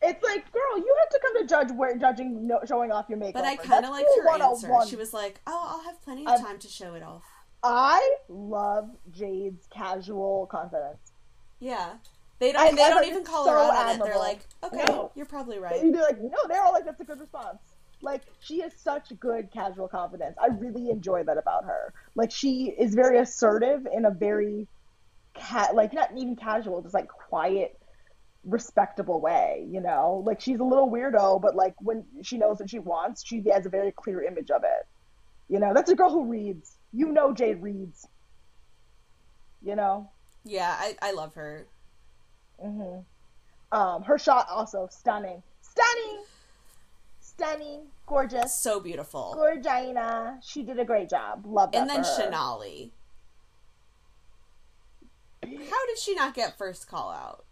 It's like, girl, you have to come to judge where judging no, showing off your makeup. But I kind of liked her answer. She was like, "Oh, I'll have plenty of I've- time to show it off." I love Jade's casual confidence. Yeah. They don't. I they don't even call so her out on it. They're like, "Okay, No. you're probably right." They're like, no, they're all like, that's a good response. Like, she has such good casual confidence. I really enjoy that about her. Like, she is very assertive in a very, cat like, not even casual, just like quiet, respectable way, you know? Like, she's a little weirdo, but like, when she knows what she wants, she has a very clear image of it. You know, that's a girl who reads. You know, Jade reads. You know? Yeah, I, I love her. hmm Um, her shot also stunning, stunning, stunning, gorgeous, So beautiful. Gorgina. She did a great job. Love that. And then. Shanali. How did she not get first call out?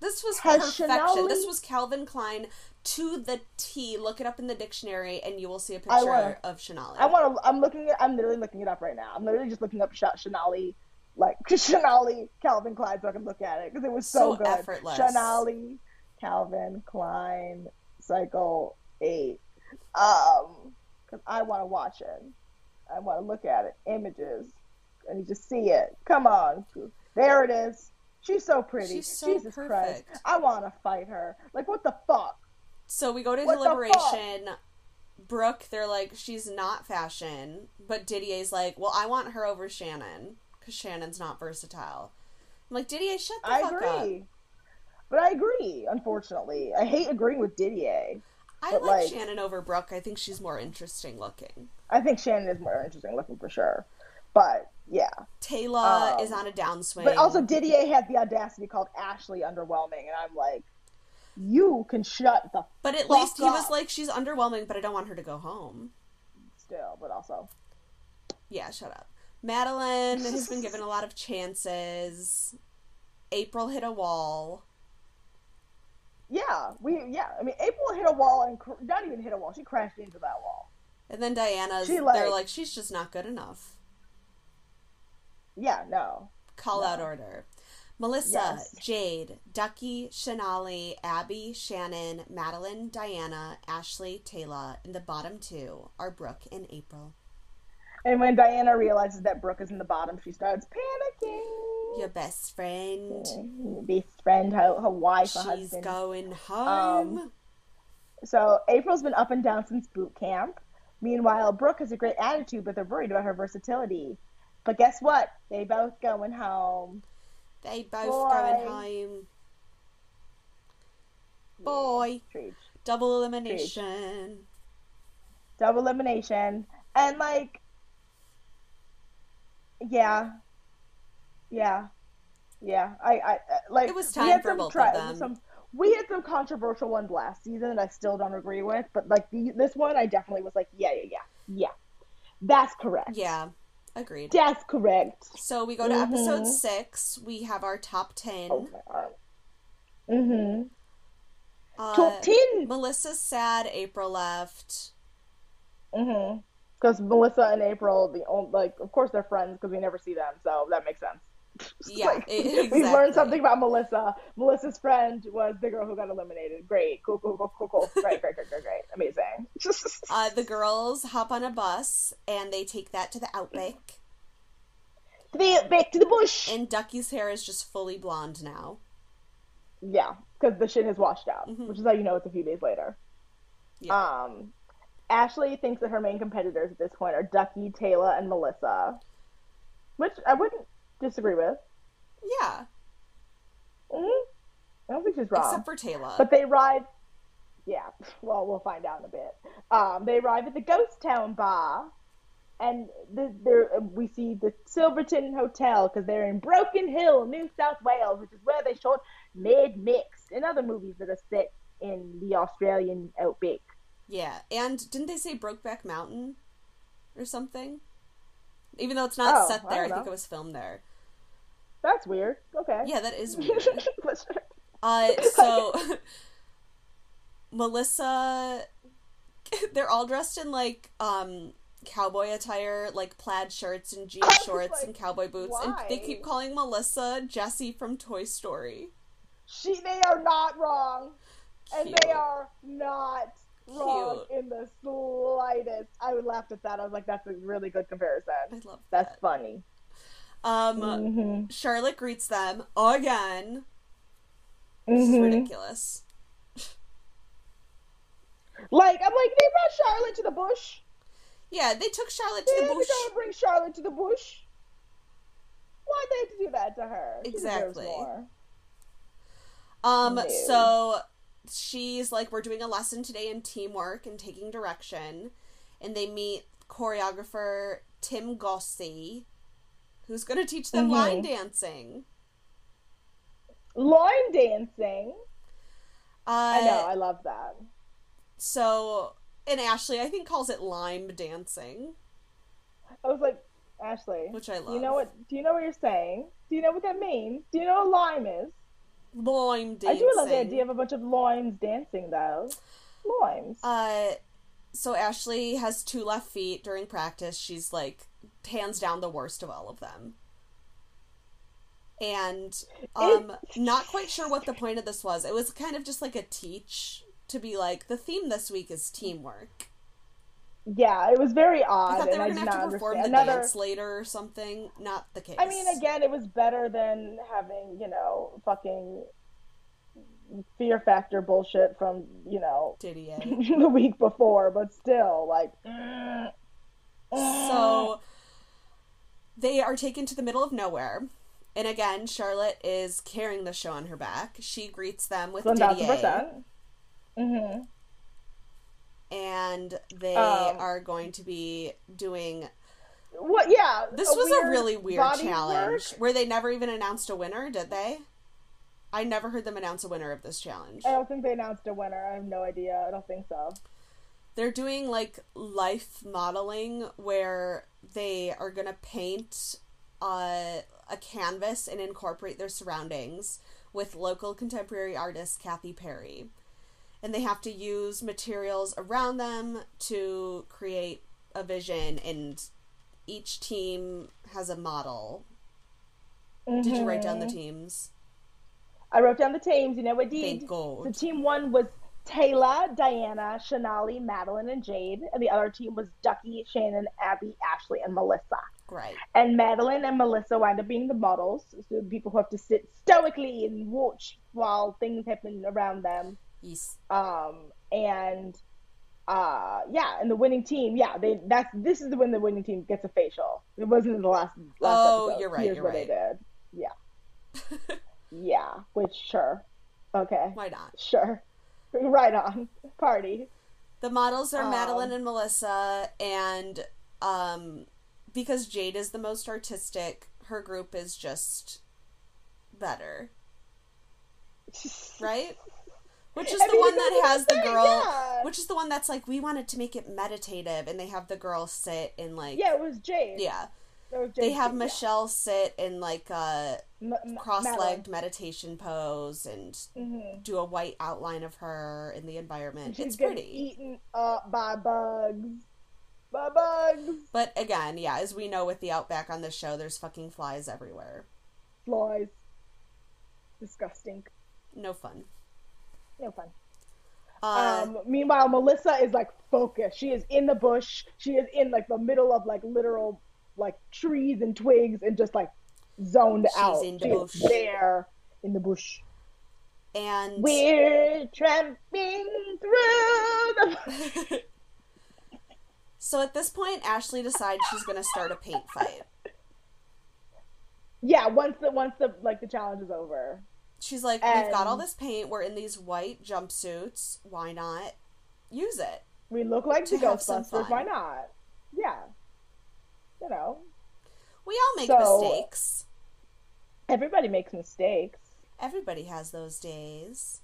This was Has perfection. Shanali- This was Calvin Klein to the T. Look it up in the dictionary, and you will see a picture wanna- of Shanali. I want to. I'm looking. At, I'm literally looking it up right now. I'm literally just looking up Sh- Shanali, like *laughs* Shanali Calvin Klein, so I can look at it because it was so, So good. effortless. Shanali Calvin Klein Cycle Eight. Um, because I want to watch it. I want to look at it. Images. I need to see it. Come on. There it is. She's so pretty. She's so Jesus Christ. perfect. I want to fight her. Like, what the fuck? So we go to What deliberation. Brooke, they're like, she's not fashion, but Didier's like, well, I want her over Shannon because Shannon's not versatile. I'm like, Didier, shut the I fuck up. But I agree, unfortunately. I hate agreeing with Didier. I like, like- Shannon over Brooke. I think she's more interesting looking. I think Shannon is more interesting looking for sure. But yeah. Taylor Um, is on a downswing. But also Didier has the audacity called Ashley underwhelming and I'm like, you can shut the But at least he was like, she's underwhelming, but I don't want her to go home. still, but also Yeah, shut up. Madeline has been *laughs* given a lot of chances. April hit a wall. yeah, we yeah. I mean, April hit a wall and cr- not even hit a wall. She crashed into that wall. And then Diana's, She, they're like- like, she's just not good enough. Yeah, no. Call No. out order. Melissa, Yes. Jade, Ducky, Shanali, Abby, Shannon, Madeline, Diana, Ashley, Taylor, and the bottom two are Brooke and April. And when Diana realizes that Brooke is in the bottom, she starts panicking. Your best friend. Best friend, her, her wife, her She's husband. going um, home. So April's been up and down since boot camp. Meanwhile, Brooke has a great attitude, but they're worried about her versatility. But guess what? They both going home. they both boy. going home. Boy. Treach. Double elimination. Double elimination. And like Yeah. Yeah. Yeah. I, I I- like It was time for some both of them. Some, we had some controversial ones last season that I still don't agree with, but like the, this one I definitely was like, yeah, yeah, yeah. Yeah. That's correct. Yeah. Agreed. That's correct. So we go to episode Mhm. six. We have our top ten. Oh my god. Mm-hmm. Uh, Top ten. Melissa's sad. April left. Mm-hmm. Because Melissa and April, the only, like, of course they're friends because we never see them, so that makes sense. *laughs* Yeah, Like, *laughs* we exactly. learned something about Melissa. Melissa's friend was the girl who got eliminated. Great, cool, cool, cool, cool, cool. Great, great, great, great, great, amazing. *laughs* Uh, the girls hop on a bus and they take that to the Outback. Be- Back to the bush. And Ducky's hair is just fully blonde now. Yeah, because the shit has washed out, Mhm. which is how you know it's a few days later. Yeah. Um, Ashley thinks that her main competitors at this point are Ducky, Taylor, and Melissa, which I wouldn't disagree with. Yeah, hmm I don't think she's wrong. except for Taylor. But they ride. Yeah, *laughs* well, we'll find out in a bit. Um, they arrive at the Ghost Town bar, and the, they're, we see the Silverton Hotel because they're in Broken Hill, New South Wales, which is where they shot Mad Max and other movies that are set in the Australian outback. yeah, and didn't they say Brokeback Mountain or something? Even though it's not Oh, set there, I, don't think it was filmed there. That's weird. Okay. Yeah, that is weird. *laughs* But sure. Uh, *laughs* so *laughs* Melissa, they're all dressed in like um cowboy attire, like plaid shirts and jean shorts like, and cowboy boots, and they keep calling Melissa Jessie from Toy Story. she, they are not wrong, and they are not wrong in the slightest. I would laugh at that. I was like, that's a really good comparison. I love That's that. funny. Um, Mm-hmm. Charlotte greets them again. This is Mhm. ridiculous. Like I'm like they brought Charlotte to the bush. Yeah, they took Charlotte to They the bush. go and bring Charlotte to the bush. Why'd they have to do that to her? Exactly. Um, No. so she's like, we're doing a lesson today in teamwork and taking direction. And they meet choreographer Tim Gossi, who's going to teach them Mhm. line dancing. Line dancing. Uh, I know. I love that. So, and Ashley, I think, calls it lime dancing, I was like, Ashley, which I love. you know what? Do you know what you're saying? Do you know what that means? Do you know what lime is? Lime dancing. I do love the idea of a bunch of limes dancing, though. Limes. Uh, so Ashley has two left feet during practice. She's like hands down the worst of all of them. And um not quite sure what the point of this was. It was kind of just like a teach to be like the theme this week is teamwork. yeah, it was very odd, I thought they and were gonna have not to perform understand. the Another, dance later or something. Not the case. I mean, again, it was better than having, you know, fucking fear factor bullshit from, you know, Didier. *laughs* the week before, but still, like. mm, mm. So they are taken to the middle of nowhere. And again, Charlotte is carrying the show on her back. She greets them with Didier. Mm-hmm. And they Um, are going to be doing. What? Yeah. This was a really weird challenge work. where they never even announced a winner, did they? I never heard them announce a winner of this challenge. I don't think they announced a winner. I have no idea. I don't think so. They're doing like life modeling where they are going to paint a, a canvas and incorporate their surroundings with local contemporary artist Kathy Perry. And they have to use materials around them to create a vision, and each team has a model. Did you write down the Mhm. teams? I wrote down the teams. You know what I did? Thank So team one was Taylor, Diana, Shanali, Madeline, and Jade, and the other team was Ducky, Shannon, Abby, Ashley, and Melissa. Great. And Madeline and Melissa wind up being the models, so the people who have to sit stoically and watch while things happen around them. Yes. Um, and uh, yeah, and the winning team, yeah, they that's this is the when the winning team gets a facial. It wasn't in the last. last Oh, episode. you're right, Here's you're what right. they did. Yeah, *laughs* yeah. Which sure, okay, Why not? sure, right on. Party. The models are Um, Madeline and Melissa, and um, because Jade is the most artistic, her group is just better, *laughs* right? Which is I the mean, one that goes has the girl. yeah. Which is the one that's like we wanted to make it meditative, and they have the girl sit in like Yeah, it was Jade. yeah. They have yeah. Michelle sit in like a M- M- cross-legged meditation pose and Madeline. Mhm. do a white outline of her in the environment. She's it's getting pretty. eaten up by bugs. By bugs. But again, yeah, as we know with the Outback on the show, there's fucking flies everywhere. Flies. Disgusting. No fun. No fun. Uh, Um, meanwhile, Melissa is like focused. She is in the bush. She is in like the middle of like literal like trees and twigs and just like zoned She's out. in the bush. there in the bush. and We're tramping through the. *laughs* so at this point, Ashley decides she's gonna start a paint fight. yeah, once the once the like the challenge is over. She's like, "We've got all this paint. We're in these white jumpsuits. Why not use it?" We look like To the Ghostbusters. Why not? Yeah. You know, We all make So- mistakes. everybody makes mistakes. Everybody has those days.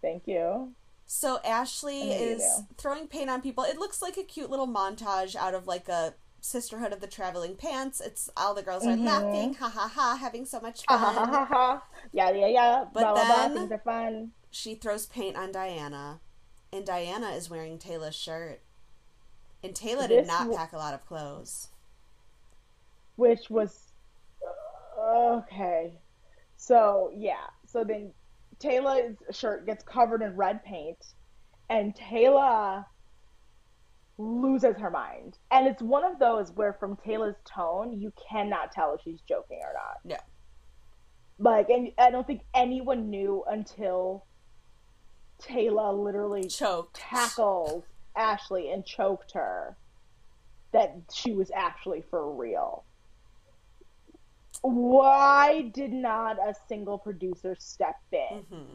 Thank you. So Ashley I know you is throwing paint on people. It looks like a cute little montage out of like a Sisterhood of the Traveling Pants. It's all the girls are Mhm. laughing, ha ha ha, having so much Ha ha ha ha ha. Yeah, yeah, yeah. But blah, blah, then- blah. Things are fun. She throws paint on Diana, and Diana is wearing Taylor's shirt. And Taylor did not w- pack a lot of clothes. Which was uh, okay. So yeah, so then Taylor's shirt gets covered in red paint, and Taylor loses her mind. And it's one of those where, from Taylor's tone, you cannot tell if she's joking or not. No. Like, and I don't think anyone knew until Taylor literally Choked. tackled Ashley and choked her that she was actually for real. Why did not a single producer step in? hmm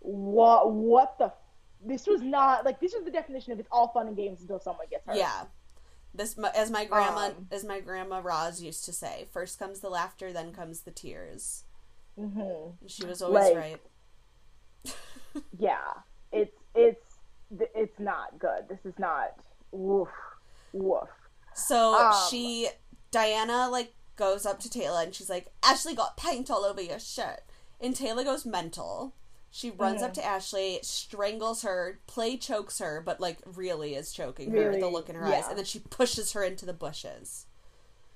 What what the this was not like this was the definition of it's all fun and games until someone gets hurt. Yeah. This, as my grandma, Um, as my grandma Roz used to say, first comes the laughter, then comes the tears. hmm she was always Like- right. *laughs* Yeah. It's it's it's not good. This is not woof woof. So Um, she, Diana, like goes up to Taylor and she's like, "Ashley got paint all over your shirt," and Taylor goes mental. She runs up Mhm. to Ashley, strangles her, play chokes her, but like really is choking her. with The look in her eyes, and then she pushes her into the bushes,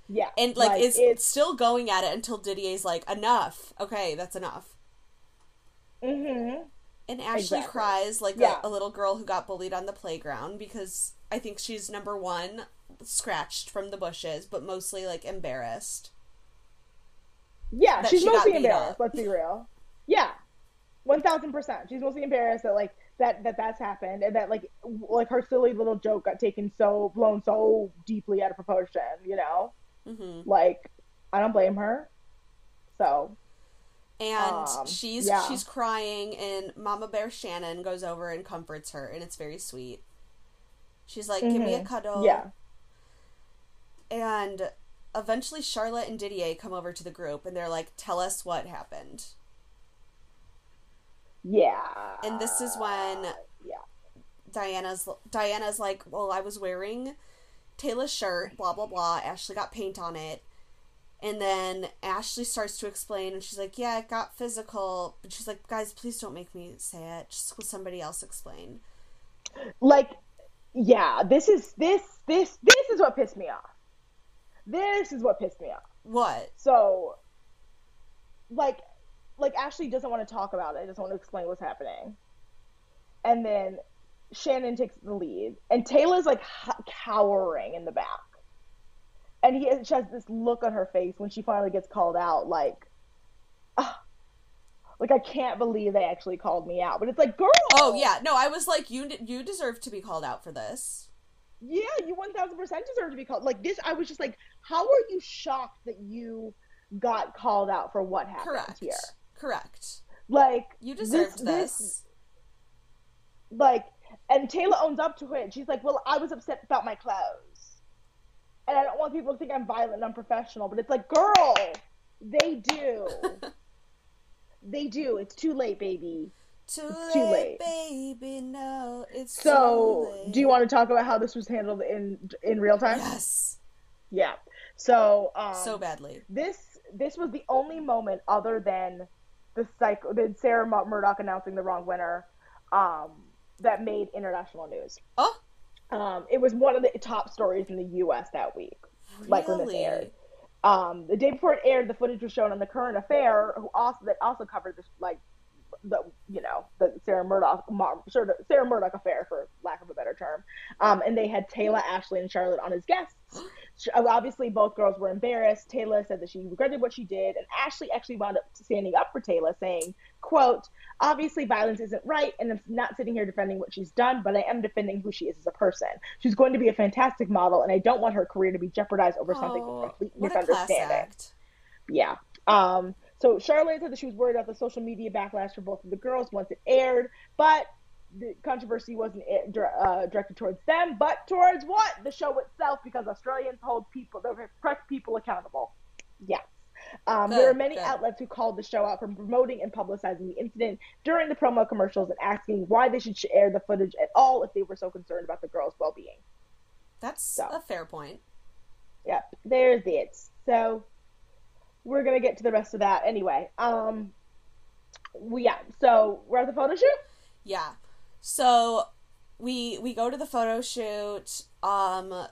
Yeah. and like, is it's still going at it until Didier's like, "Enough, okay, that's enough." hmm And Ashley Exactly. cries like Yeah. a, a little girl who got bullied on the playground because I think she's number one, scratched from the bushes, but mostly like embarrassed. Yeah, she's she mostly embarrassed. up. Let's be real. Yeah, one thousand percent. She's mostly embarrassed that like that that that's happened and that like like her silly little joke got taken so blown so deeply out of proportion. You know, hmm like I don't blame her. So And Um, she's yeah. she's crying, and Mama Bear Shannon goes over and comforts her, and it's very sweet. She's like, "Give me a Mhm. cuddle." yeah, And eventually, Charlotte and Didier come over to the group, and they're like, "Tell us what happened." yeah. And this is when yeah. Diana's Diana's like, "Well, I was wearing Taylor's shirt, blah blah blah. Ashley got paint on it." And then Ashley starts to explain and she's like, "Yeah, it got physical." But she's like, "Guys, please don't make me say it. Just let somebody else explain." like yeah this is this this this is what pissed me off this is what pissed me off What? so like like Ashley doesn't want to talk about it. Doesn't want to explain what's happening. And then Shannon takes the lead, and Taylor's like cowering in the back, and he has, she has this look on her face when she finally gets called out, like, uh, like I can't believe they actually called me out. But it's like, girl. Oh yeah, no, I was like, you you deserve to be called out for this. Yeah, you one thousand percent deserve to be called. Like this, I was just like, how are you shocked that you got called out for what happened Correct. here? Correct. Like you deserved this. this. this like and Taylor owns up to it. She's like, "Well, I was upset about my clothes, and I don't want people to think I'm violent and unprofessional." But it's like, girl, they do. *laughs* they do. It's too late, baby. Too, late, too late, baby. No, it's so. Do you want to talk about how this was handled in in real time? Yes. Yeah. So. Um, so badly. This this was the only moment other than the psycho, than Sarah Murdoch announcing the wrong winner. Um, that made international news. Oh. Um, it was one of the top stories in the U.S. that week, really? like when this aired. Um, the day before it aired, the footage was shown on the Current Affair, who also that also covered this like the you know the Sarah Murdoch Sarah Murdoch affair for lack of a better term. Um, and they had Taylor, Ashley, and Charlotte on as guests. Obviously, both girls were embarrassed. Taylor said that she regretted what she did, and Ashley actually wound up standing up for Taylor, saying, "quote Obviously, violence isn't right, and I'm not sitting here defending what she's done, but I am defending who she is as a person. She's going to be a fantastic model, and I don't want her career to be jeopardized over oh, something complete misunderstanding." Yeah. Um, so Charlotte said that she was worried about the social media backlash for both of the girls once it aired, but the controversy wasn't uh, directed towards them, but towards what the show itself, because Australians hold people, the correct people accountable. Yes. Um, good, there were many good. outlets who called the show out for promoting and publicizing the incident during the promo commercials and asking why they should air the footage at all if they were so concerned about the girls' well-being. That's so, a fair point. Yep, there's it. So we're gonna get to the rest of that anyway. Um, we, yeah. So we're at the photo shoot. Yeah. So we we go to the photo shoot. Um,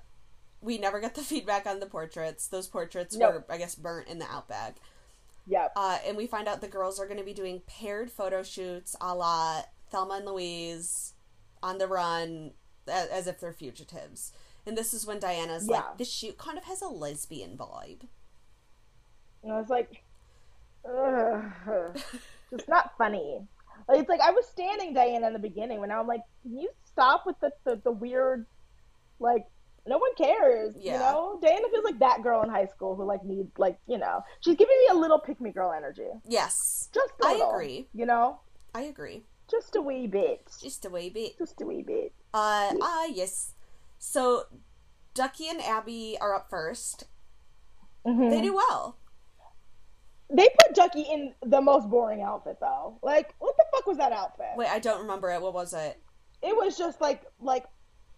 we never get the *laughs* feedback on the portraits. Those portraits nope. were, I guess, burnt in the outback. Yep. Uh, and we find out the girls are going to be doing paired photo shoots, a la Thelma and Louise, on the run, as, as if they're fugitives. And this is when Diana's yeah. like, "This shoot kind of has a lesbian vibe." And I was like, *laughs* it's not funny. Like, it's like I was standing Diana in the beginning when now I'm like, can you stop with the, the, the weird, like, no one cares. Yeah. You know, Diana feels like that girl in high school who like needs like you know she's giving me a little pick me girl energy. Yes, just a little, I agree. You know, I agree. Just a wee bit. Just a wee bit. Just a wee bit. Uh ah uh, yes. So Ducky and Abby are up 1st mm-hmm. They do well. They put Ducky in the most boring outfit though. Like, what the fuck was that outfit? Wait, I don't remember it. What was it? It was just like like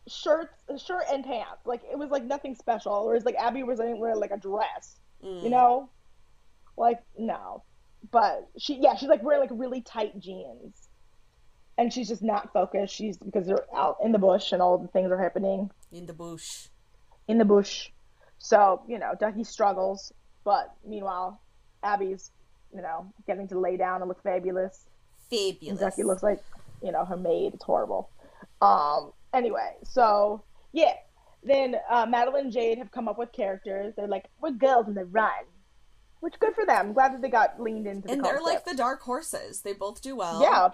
shirts, shirt and pants. Like it was like nothing special. Whereas like Abby was wearing like a dress. Mm. You know, like no. But she, yeah, she's like wearing like really tight jeans, and she's just not focused. She's because they're out in the bush and all the things are happening in the bush. In the bush. So you know, Ducky struggles, but meanwhile, Abby's, you know, getting to lay down and look fabulous. Fabulous. Ducky looks like, you know, her maid. It's horrible. Um. Anyway, so yeah. Then uh, Madeline and Jade have come up with characters. They're like, we're girls in the run. Which good for them. I'm glad that they got leaned into the And they're like the dark horses. They both do well. Yeah.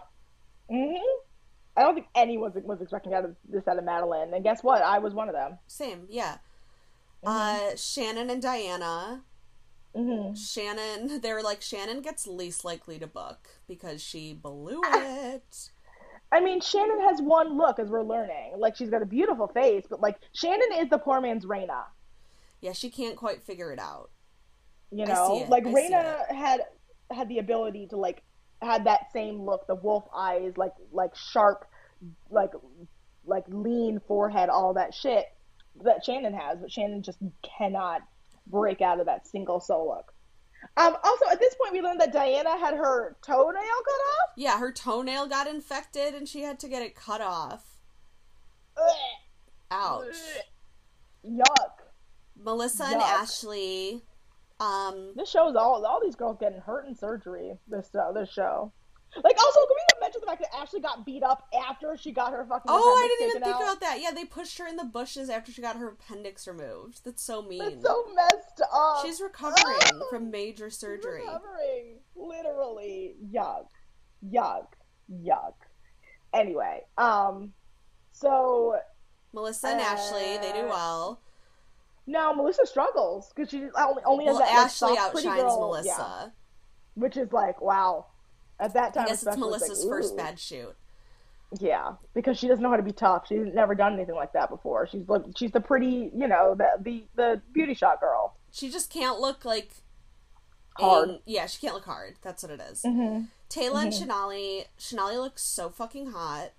hmm I don't think anyone was, was expecting out of this out of Madeline. And guess what? I was one of them. Same, yeah. Mm-hmm. Uh, Shannon and Diana Mm-hmm. Shannon, *laughs* they're like Shannon gets least likely to book because she blew *laughs* it. I mean, Shannon has one look as we're learning. Like she's got a beautiful face, but like Shannon is the poor man's Raina. Yeah, she can't quite figure it out. You know, like I Raina had had the ability to like had that same look, the wolf eyes, like like sharp, like like lean forehead, all that shit that Shannon has, but Shannon just cannot break out of that single soul look. Um, also, at this point, we learned that Diana had her toenail cut off. Yeah, her toenail got infected and she had to get it cut off. Ugh. Ouch. Ugh. Yuck. Melissa Yuck. and Ashley Um, This show is all all these girls getting hurt in surgery. This uh, this show. Like also, can we even mention the fact that Ashley got beat up after she got her fucking? oh, I didn't even think out? about that. Yeah, they pushed her in the bushes after she got her appendix removed. That's so mean. That's so messed up. She's recovering Oh, from major she's surgery. Recovering, literally. Yuck, yuck, yuck. Anyway, um, so Melissa and Ashley, they do Uh, well. No, Melissa struggles because she only only has Well, that like, Ashley pretty outshines Melissa. yeah, which is like wow. At that time, I guess it's Melissa's like, first bad shoot. Yeah, because she doesn't know how to be tough. She's never done anything like that before. She's like she's the pretty, you know, the the the beauty shot girl. She just can't look like Hard. yeah, she can't look hard. That's what it is. Mm-hmm. Taylor and Shanali. Shanali looks so fucking hot.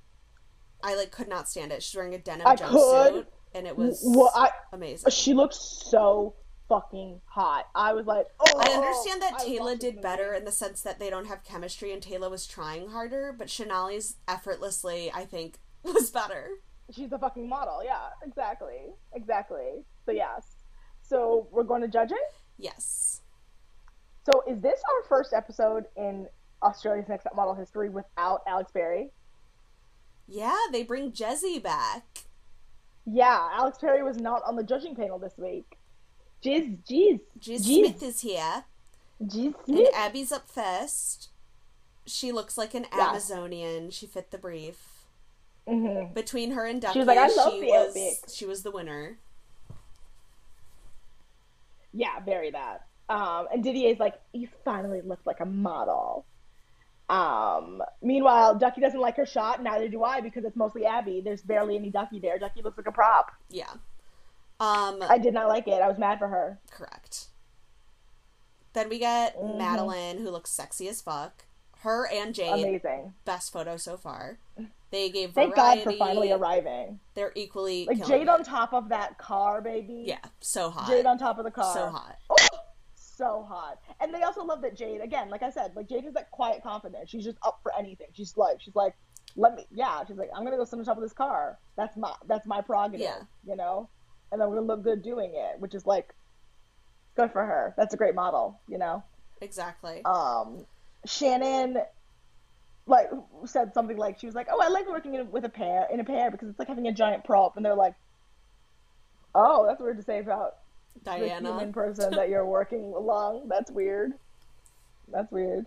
I like could not stand it. She's wearing a denim I jumpsuit, could. and it was Well, I amazing. she looks so fucking hot. I was like, oh. I understand that I Taylor did better in the sense that they don't have chemistry and Taylor was trying harder, but Shanali's effortlessly, I think, *laughs* was better. She's a fucking model. Yeah, exactly, exactly. So yes. So we're going to judge it? Yes. So is this our first episode in Australia's Next Top Model history without Alex Perry? Yeah, they bring Jezzy back. Yeah, Alex Perry was not on the judging panel this week. Jeez, jeez, jeez, Smith is here, jeez, and Abby's up first. She looks like an Yeah. Amazonian. She fit the brief. Mhm. Between her and Ducky, She was like, "I love she the was outfit." she was the winner. Yeah, very that. Um, and Didier's like, you finally look like a model. Um, meanwhile, Ducky doesn't like her shot. Neither do I because it's mostly Abby. There's barely any Ducky there. Ducky looks like a prop. Yeah. Um, I did not like it. I was mad for her. correct. Then we get Mhm. Madeline, who looks sexy as fuck. Her and Jade, Amazing. best photo so far. They gave Thank variety. God for finally arriving. They're equally Like Jade it. on top of that car, baby. Yeah, so hot. Jade on top of the car. so hot. Oh, *gasps* so hot. And they also love that Jade, again, like I said, like Jade is that quiet confidence. She's just up for anything. She's like, she's like, let me, yeah. She's like, I'm gonna go sit on top of this car. That's my, that's my prerogative. Yeah. You know, and I'm gonna look good doing it, which is like, good for her. That's a great model. You know. Exactly. Um, Shannon, like, said something like she was like, "Oh, I like working in, with a pair in a pair because it's like having a giant prop." And they're like, "Oh, that's weird to say about Diana, the human person *laughs* that you're working along. That's weird. That's weird.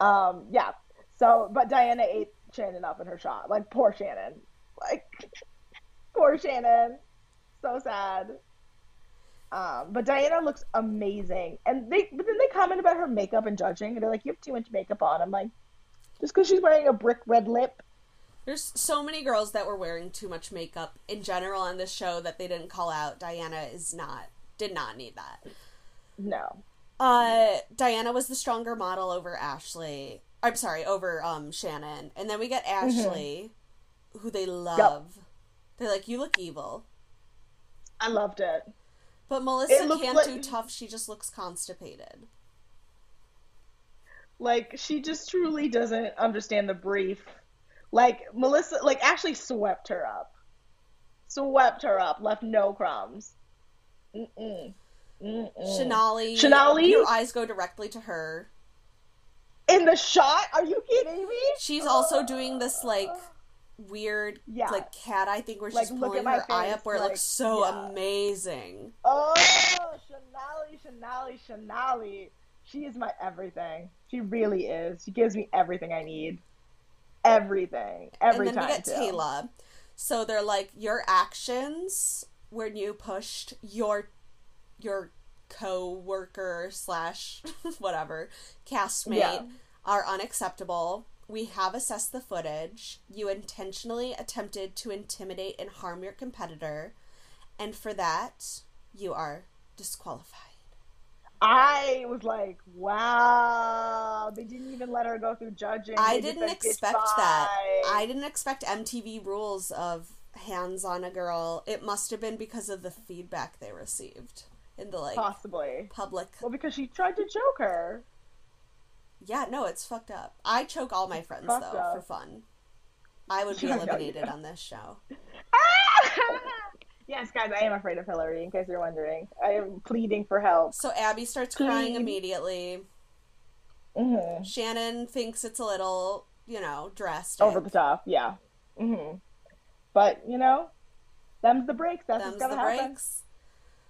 Um, yeah. So, but Diana ate Shannon up in her shot. Like poor Shannon. Like *laughs* poor Shannon. So sad. Um, but Diana looks amazing, and they but then they comment about her makeup and judging, and they're like, "You have too much makeup on." I'm like, just because she's wearing a brick red lip. There's so many girls that were wearing too much makeup in general on this show that they didn't call out. Diana is not did not need that. No. Uh Diana was the stronger model over Ashley. I'm sorry, over um Shannon. And then we get Mm-hmm. Ashley, who they love. They're like, You look evil. I loved it. But Melissa It can't like- do tough, she just looks constipated. Like she just truly doesn't understand the brief. Like Melissa, like Ashley swept her up, swept her up, left no crumbs. Mm-mm. Mm-mm. Shanali Shanali? your eyes go directly to her. in the shot? Are you kidding me? She's also doing this like weird Yeah. like cat eye thing where Like, she's pulling her eye up where it looks so yeah. amazing. Oh, Shanali, Shanali, Shanali. She is my everything. She really is. She gives me everything I need. Everything. Every and then time. we get too. Taylor. So they're like, your actions when you pushed your your co-worker slash *laughs* whatever castmate Yeah. are unacceptable. We have assessed the footage. You intentionally attempted to intimidate and harm your competitor, and for that, you are disqualified. I was like, wow, they didn't even let her go through judging. I They didn't said, "Bitch, expect that. I didn't expect MTV rules of hands on a girl. It must have been because of the feedback they received in the like Possibly. public. Well, because she tried to choke her. Yeah, no, it's fucked up. I choke all my friends though up. for fun. I would be *laughs* I know you eliminated on this show. *laughs* Yes, guys, I am afraid of Hillary. In case you're wondering, I am pleading for help. So Abby starts crying Please. immediately. hmm Shannon thinks it's a little, you know, dressed Over the top, yeah. hmm But you know, them's the breaks. That's Them's what's the happen. breaks.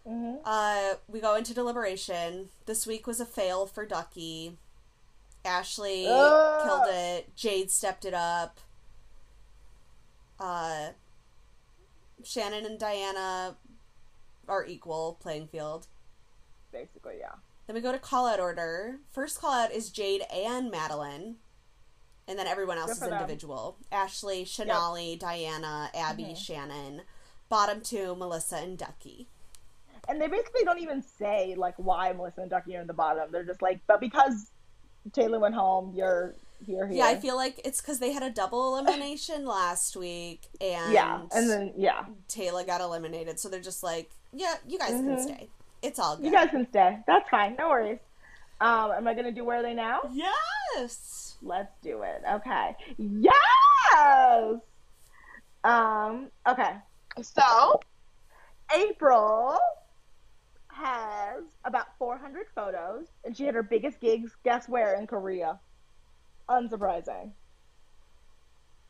hmm Uh, we go into deliberation. This week was a fail for Ducky. Ashley Ugh. killed it. Jade stepped it up. Uh, Shannon and Diana are equal playing field. Basically, yeah. Then we go to call out order. First call out is Jade and Madeline. And then everyone else Good is for them. individual. Ashley, Shanali, Diana, Abby, Mhm. Shannon. Bottom two, Melissa and Ducky. And they basically don't even say like why Melissa and Ducky are in the bottom. They're just like, but because Taylor went home, you're here. here. Yeah, I feel like it's because they had a double elimination last week, and yeah, and then yeah, Taylor got eliminated. So they're just like, yeah, you guys can Mhm. stay. It's all good. you guys can stay. That's fine. No worries. Um, am I gonna do where are they now? yes. Let's do it. Okay. Yes. Um. Okay. So, April has about 400 photos, and she had her biggest gigs. Guess where? In Korea. Unsurprising.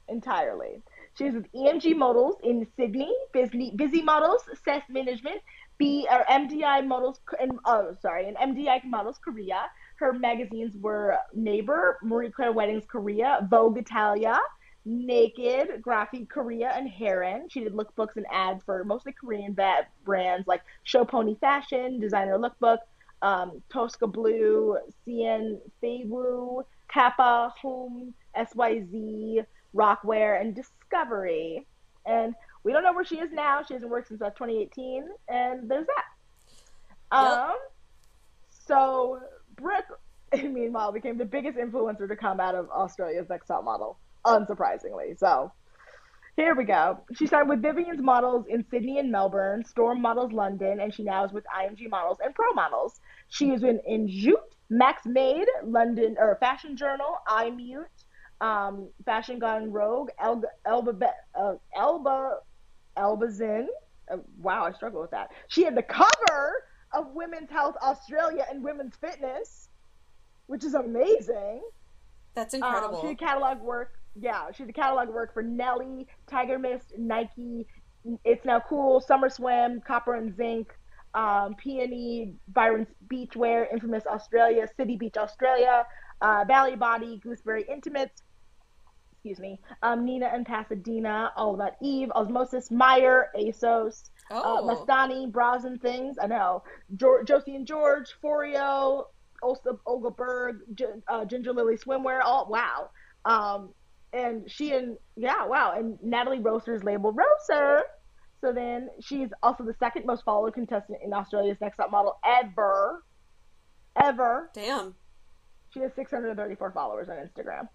Entirely. She was with EMG Models in Sydney, Busy, Busy Models, Cess Management, B or MDI Models, and oh sorry, and MDI Models Korea. Her magazines were Neighbor, Marie Claire Weddings Korea, Vogue Italia, Naked, Graphic Korea, and Heron. She did lookbooks and ads for mostly Korean ba- brands like Show Pony Fashion, Designer Lookbook, um, Tosca Blue, CN Feiwu, Kappa, Home, SYZ, Rockwear, and Discovery. And we don't know where she is now. She hasn't worked since uh, 2018, and there's that. Um, so Brooke, *laughs* meanwhile, became the biggest influencer to come out of Australia's Next Top Model, unsurprisingly. So here we go. She signed with Vivien's Models in Sydney and Melbourne, Storm Models London, and she now is with IMG Models and Pro Models. She was in, in Jute, Max Made, London, or Fashion Journal, iMute, um, Fashion Gone Rogue, Elba, Elba, uh, Elba, Elbazin. Uh, wow, I struggle with that. She had the cover of Women's Health Australia and Women's Fitness, which is amazing. That's Um, incredible. she did catalog work. Yeah, she did catalog work for Nelly, Tiger Mist, Nike, It's Now Cool, Summer Swim, Copper and Zinc, um, Peony, Byron's Beachwear, Infamous Australia, City Beach Australia, uh, Valley Body, Gooseberry Intimates, excuse me, um, Nina and Pasadena, All About Eve, Osmosis, Meyer, ASOS, uh, oh, Mastani, Bras and Things, I know, George, Josie and George, Forio, Olsa, Olga Berg, G- uh, Ginger Lily Swimwear, all, wow. Um, and she and, yeah, wow, and Natalie Roaster's label Roaster. So then she's also the second most followed contestant in Australia's Next Top Model ever. Ever. damn. She has 634 followers on Instagram.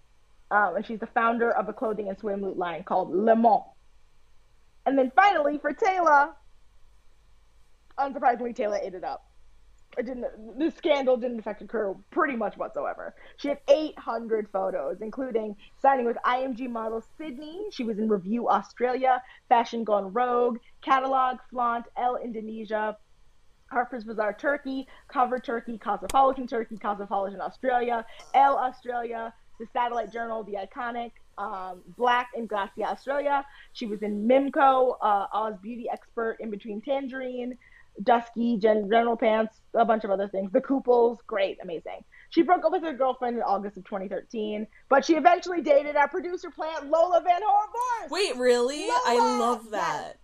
Um, and she's the founder of a clothing and swimsuit line called Le Mans. And then finally, for Taylor, unsurprisingly, Taylor ate it up. It didn't. The scandal didn't affect her pretty much whatsoever. She had 800 photos, including signing with IMG Model Sydney. She was in Review Australia, Fashion Gone Rogue, Catalog, Flaunt, Elle Indonesia, Harper's Bazaar Turkey, Cover Turkey, Cosmopolitan Turkey, Cosmopolitan Australia, Elle Australia, the Satellite Journal, The Iconic, um, Black and Grazia Australia. She was in Mimco, uh, Oz Beauty Expert, In Between Tangerine, Dusky, Gen- General Pants, a bunch of other things. The Couples, great, amazing. She broke up with her girlfriend in August of 2013, but she eventually dated our producer plant, Lola Van Horvath. Wait, really? I love that.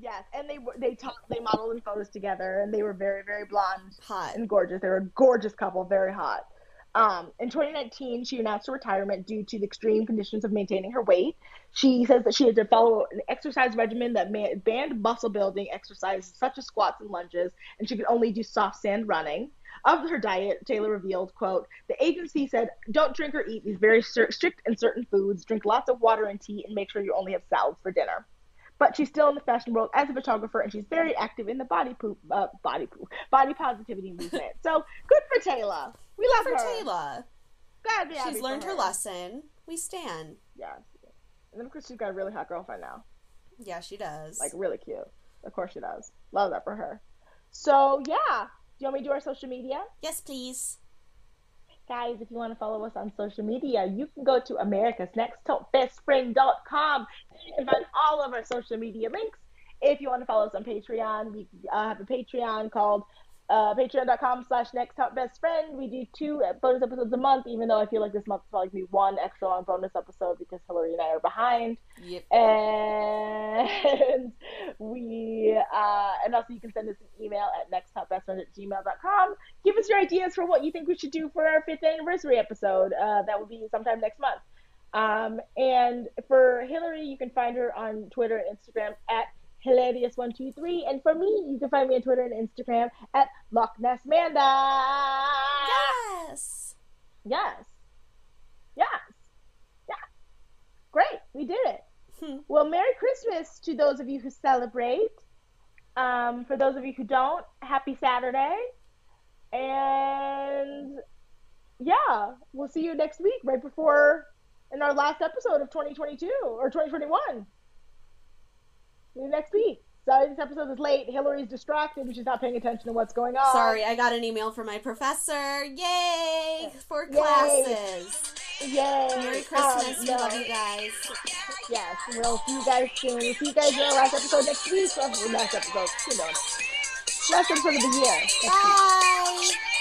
Yes, and they were they talked, they modeled in photos together, and they were very, very blonde Hot. and gorgeous. They were a gorgeous couple, very hot. Um, in 2019, she announced her retirement due to the extreme conditions of maintaining her weight. She says that she had to follow an exercise regimen that banned muscle building exercises such as squats and lunges, and she could only do soft sand running. Of her diet, Taylor revealed, quote, the agency said, don't drink or eat these very strict and certain foods, drink lots of water and tea, and make sure you only have salads for dinner but she's still in the fashion world as a photographer, and she's very active in the body poop, uh, body poop, body positivity movement. So good for Taylor. We love For her. Taylor. God be She's learned her lesson. We stand. Yeah, And then of course she's got a really hot girlfriend now, Yeah, she does. like really cute. Of course she does. Love that for her. So yeah, do you want me to do our social media? Yes, please. Guys, if you want to follow us on social media, you can go to America's Next Top Best Friend.com. You can find all of our social media links. If you want to follow us on Patreon, we uh, have a Patreon called uh, patreon.com slash next top best friend. We do two bonus episodes a month, even though I feel like this month is probably going to be one extra long bonus episode because Hillary and I are behind. Yep. And *laughs* we, uh, and also you can send us an email at nexttopbestfriend at gmail.com. Give us your ideas for what you think we should do for our fifth anniversary episode. Uh, that will be sometime next month. Um, and for Hillary, you can find her on Twitter and Instagram at hilarious123. And for me, you can find me on Twitter and Instagram at Loch Ness Manda. Yes. Yes. Yes. Yeah. Great. We did it. Hmm. Well, Merry Christmas to those of you who celebrate. Um, for those of you who don't, happy Saturday. And yeah, we'll see you next week, right before in our last episode of 2022 or 2021. Next week. Sorry, this episode is late. Hillary's distracted. She's not paying attention to what's going on. Sorry, I got an email from my professor. Yay! For Yay. classes. Yay. Merry Christmas. Um, we no. love you guys. Yes, we'll see you guys soon. We'll see you guys in our last episode next week. Last episode, you know. Last episode of the year. Next week. Bye.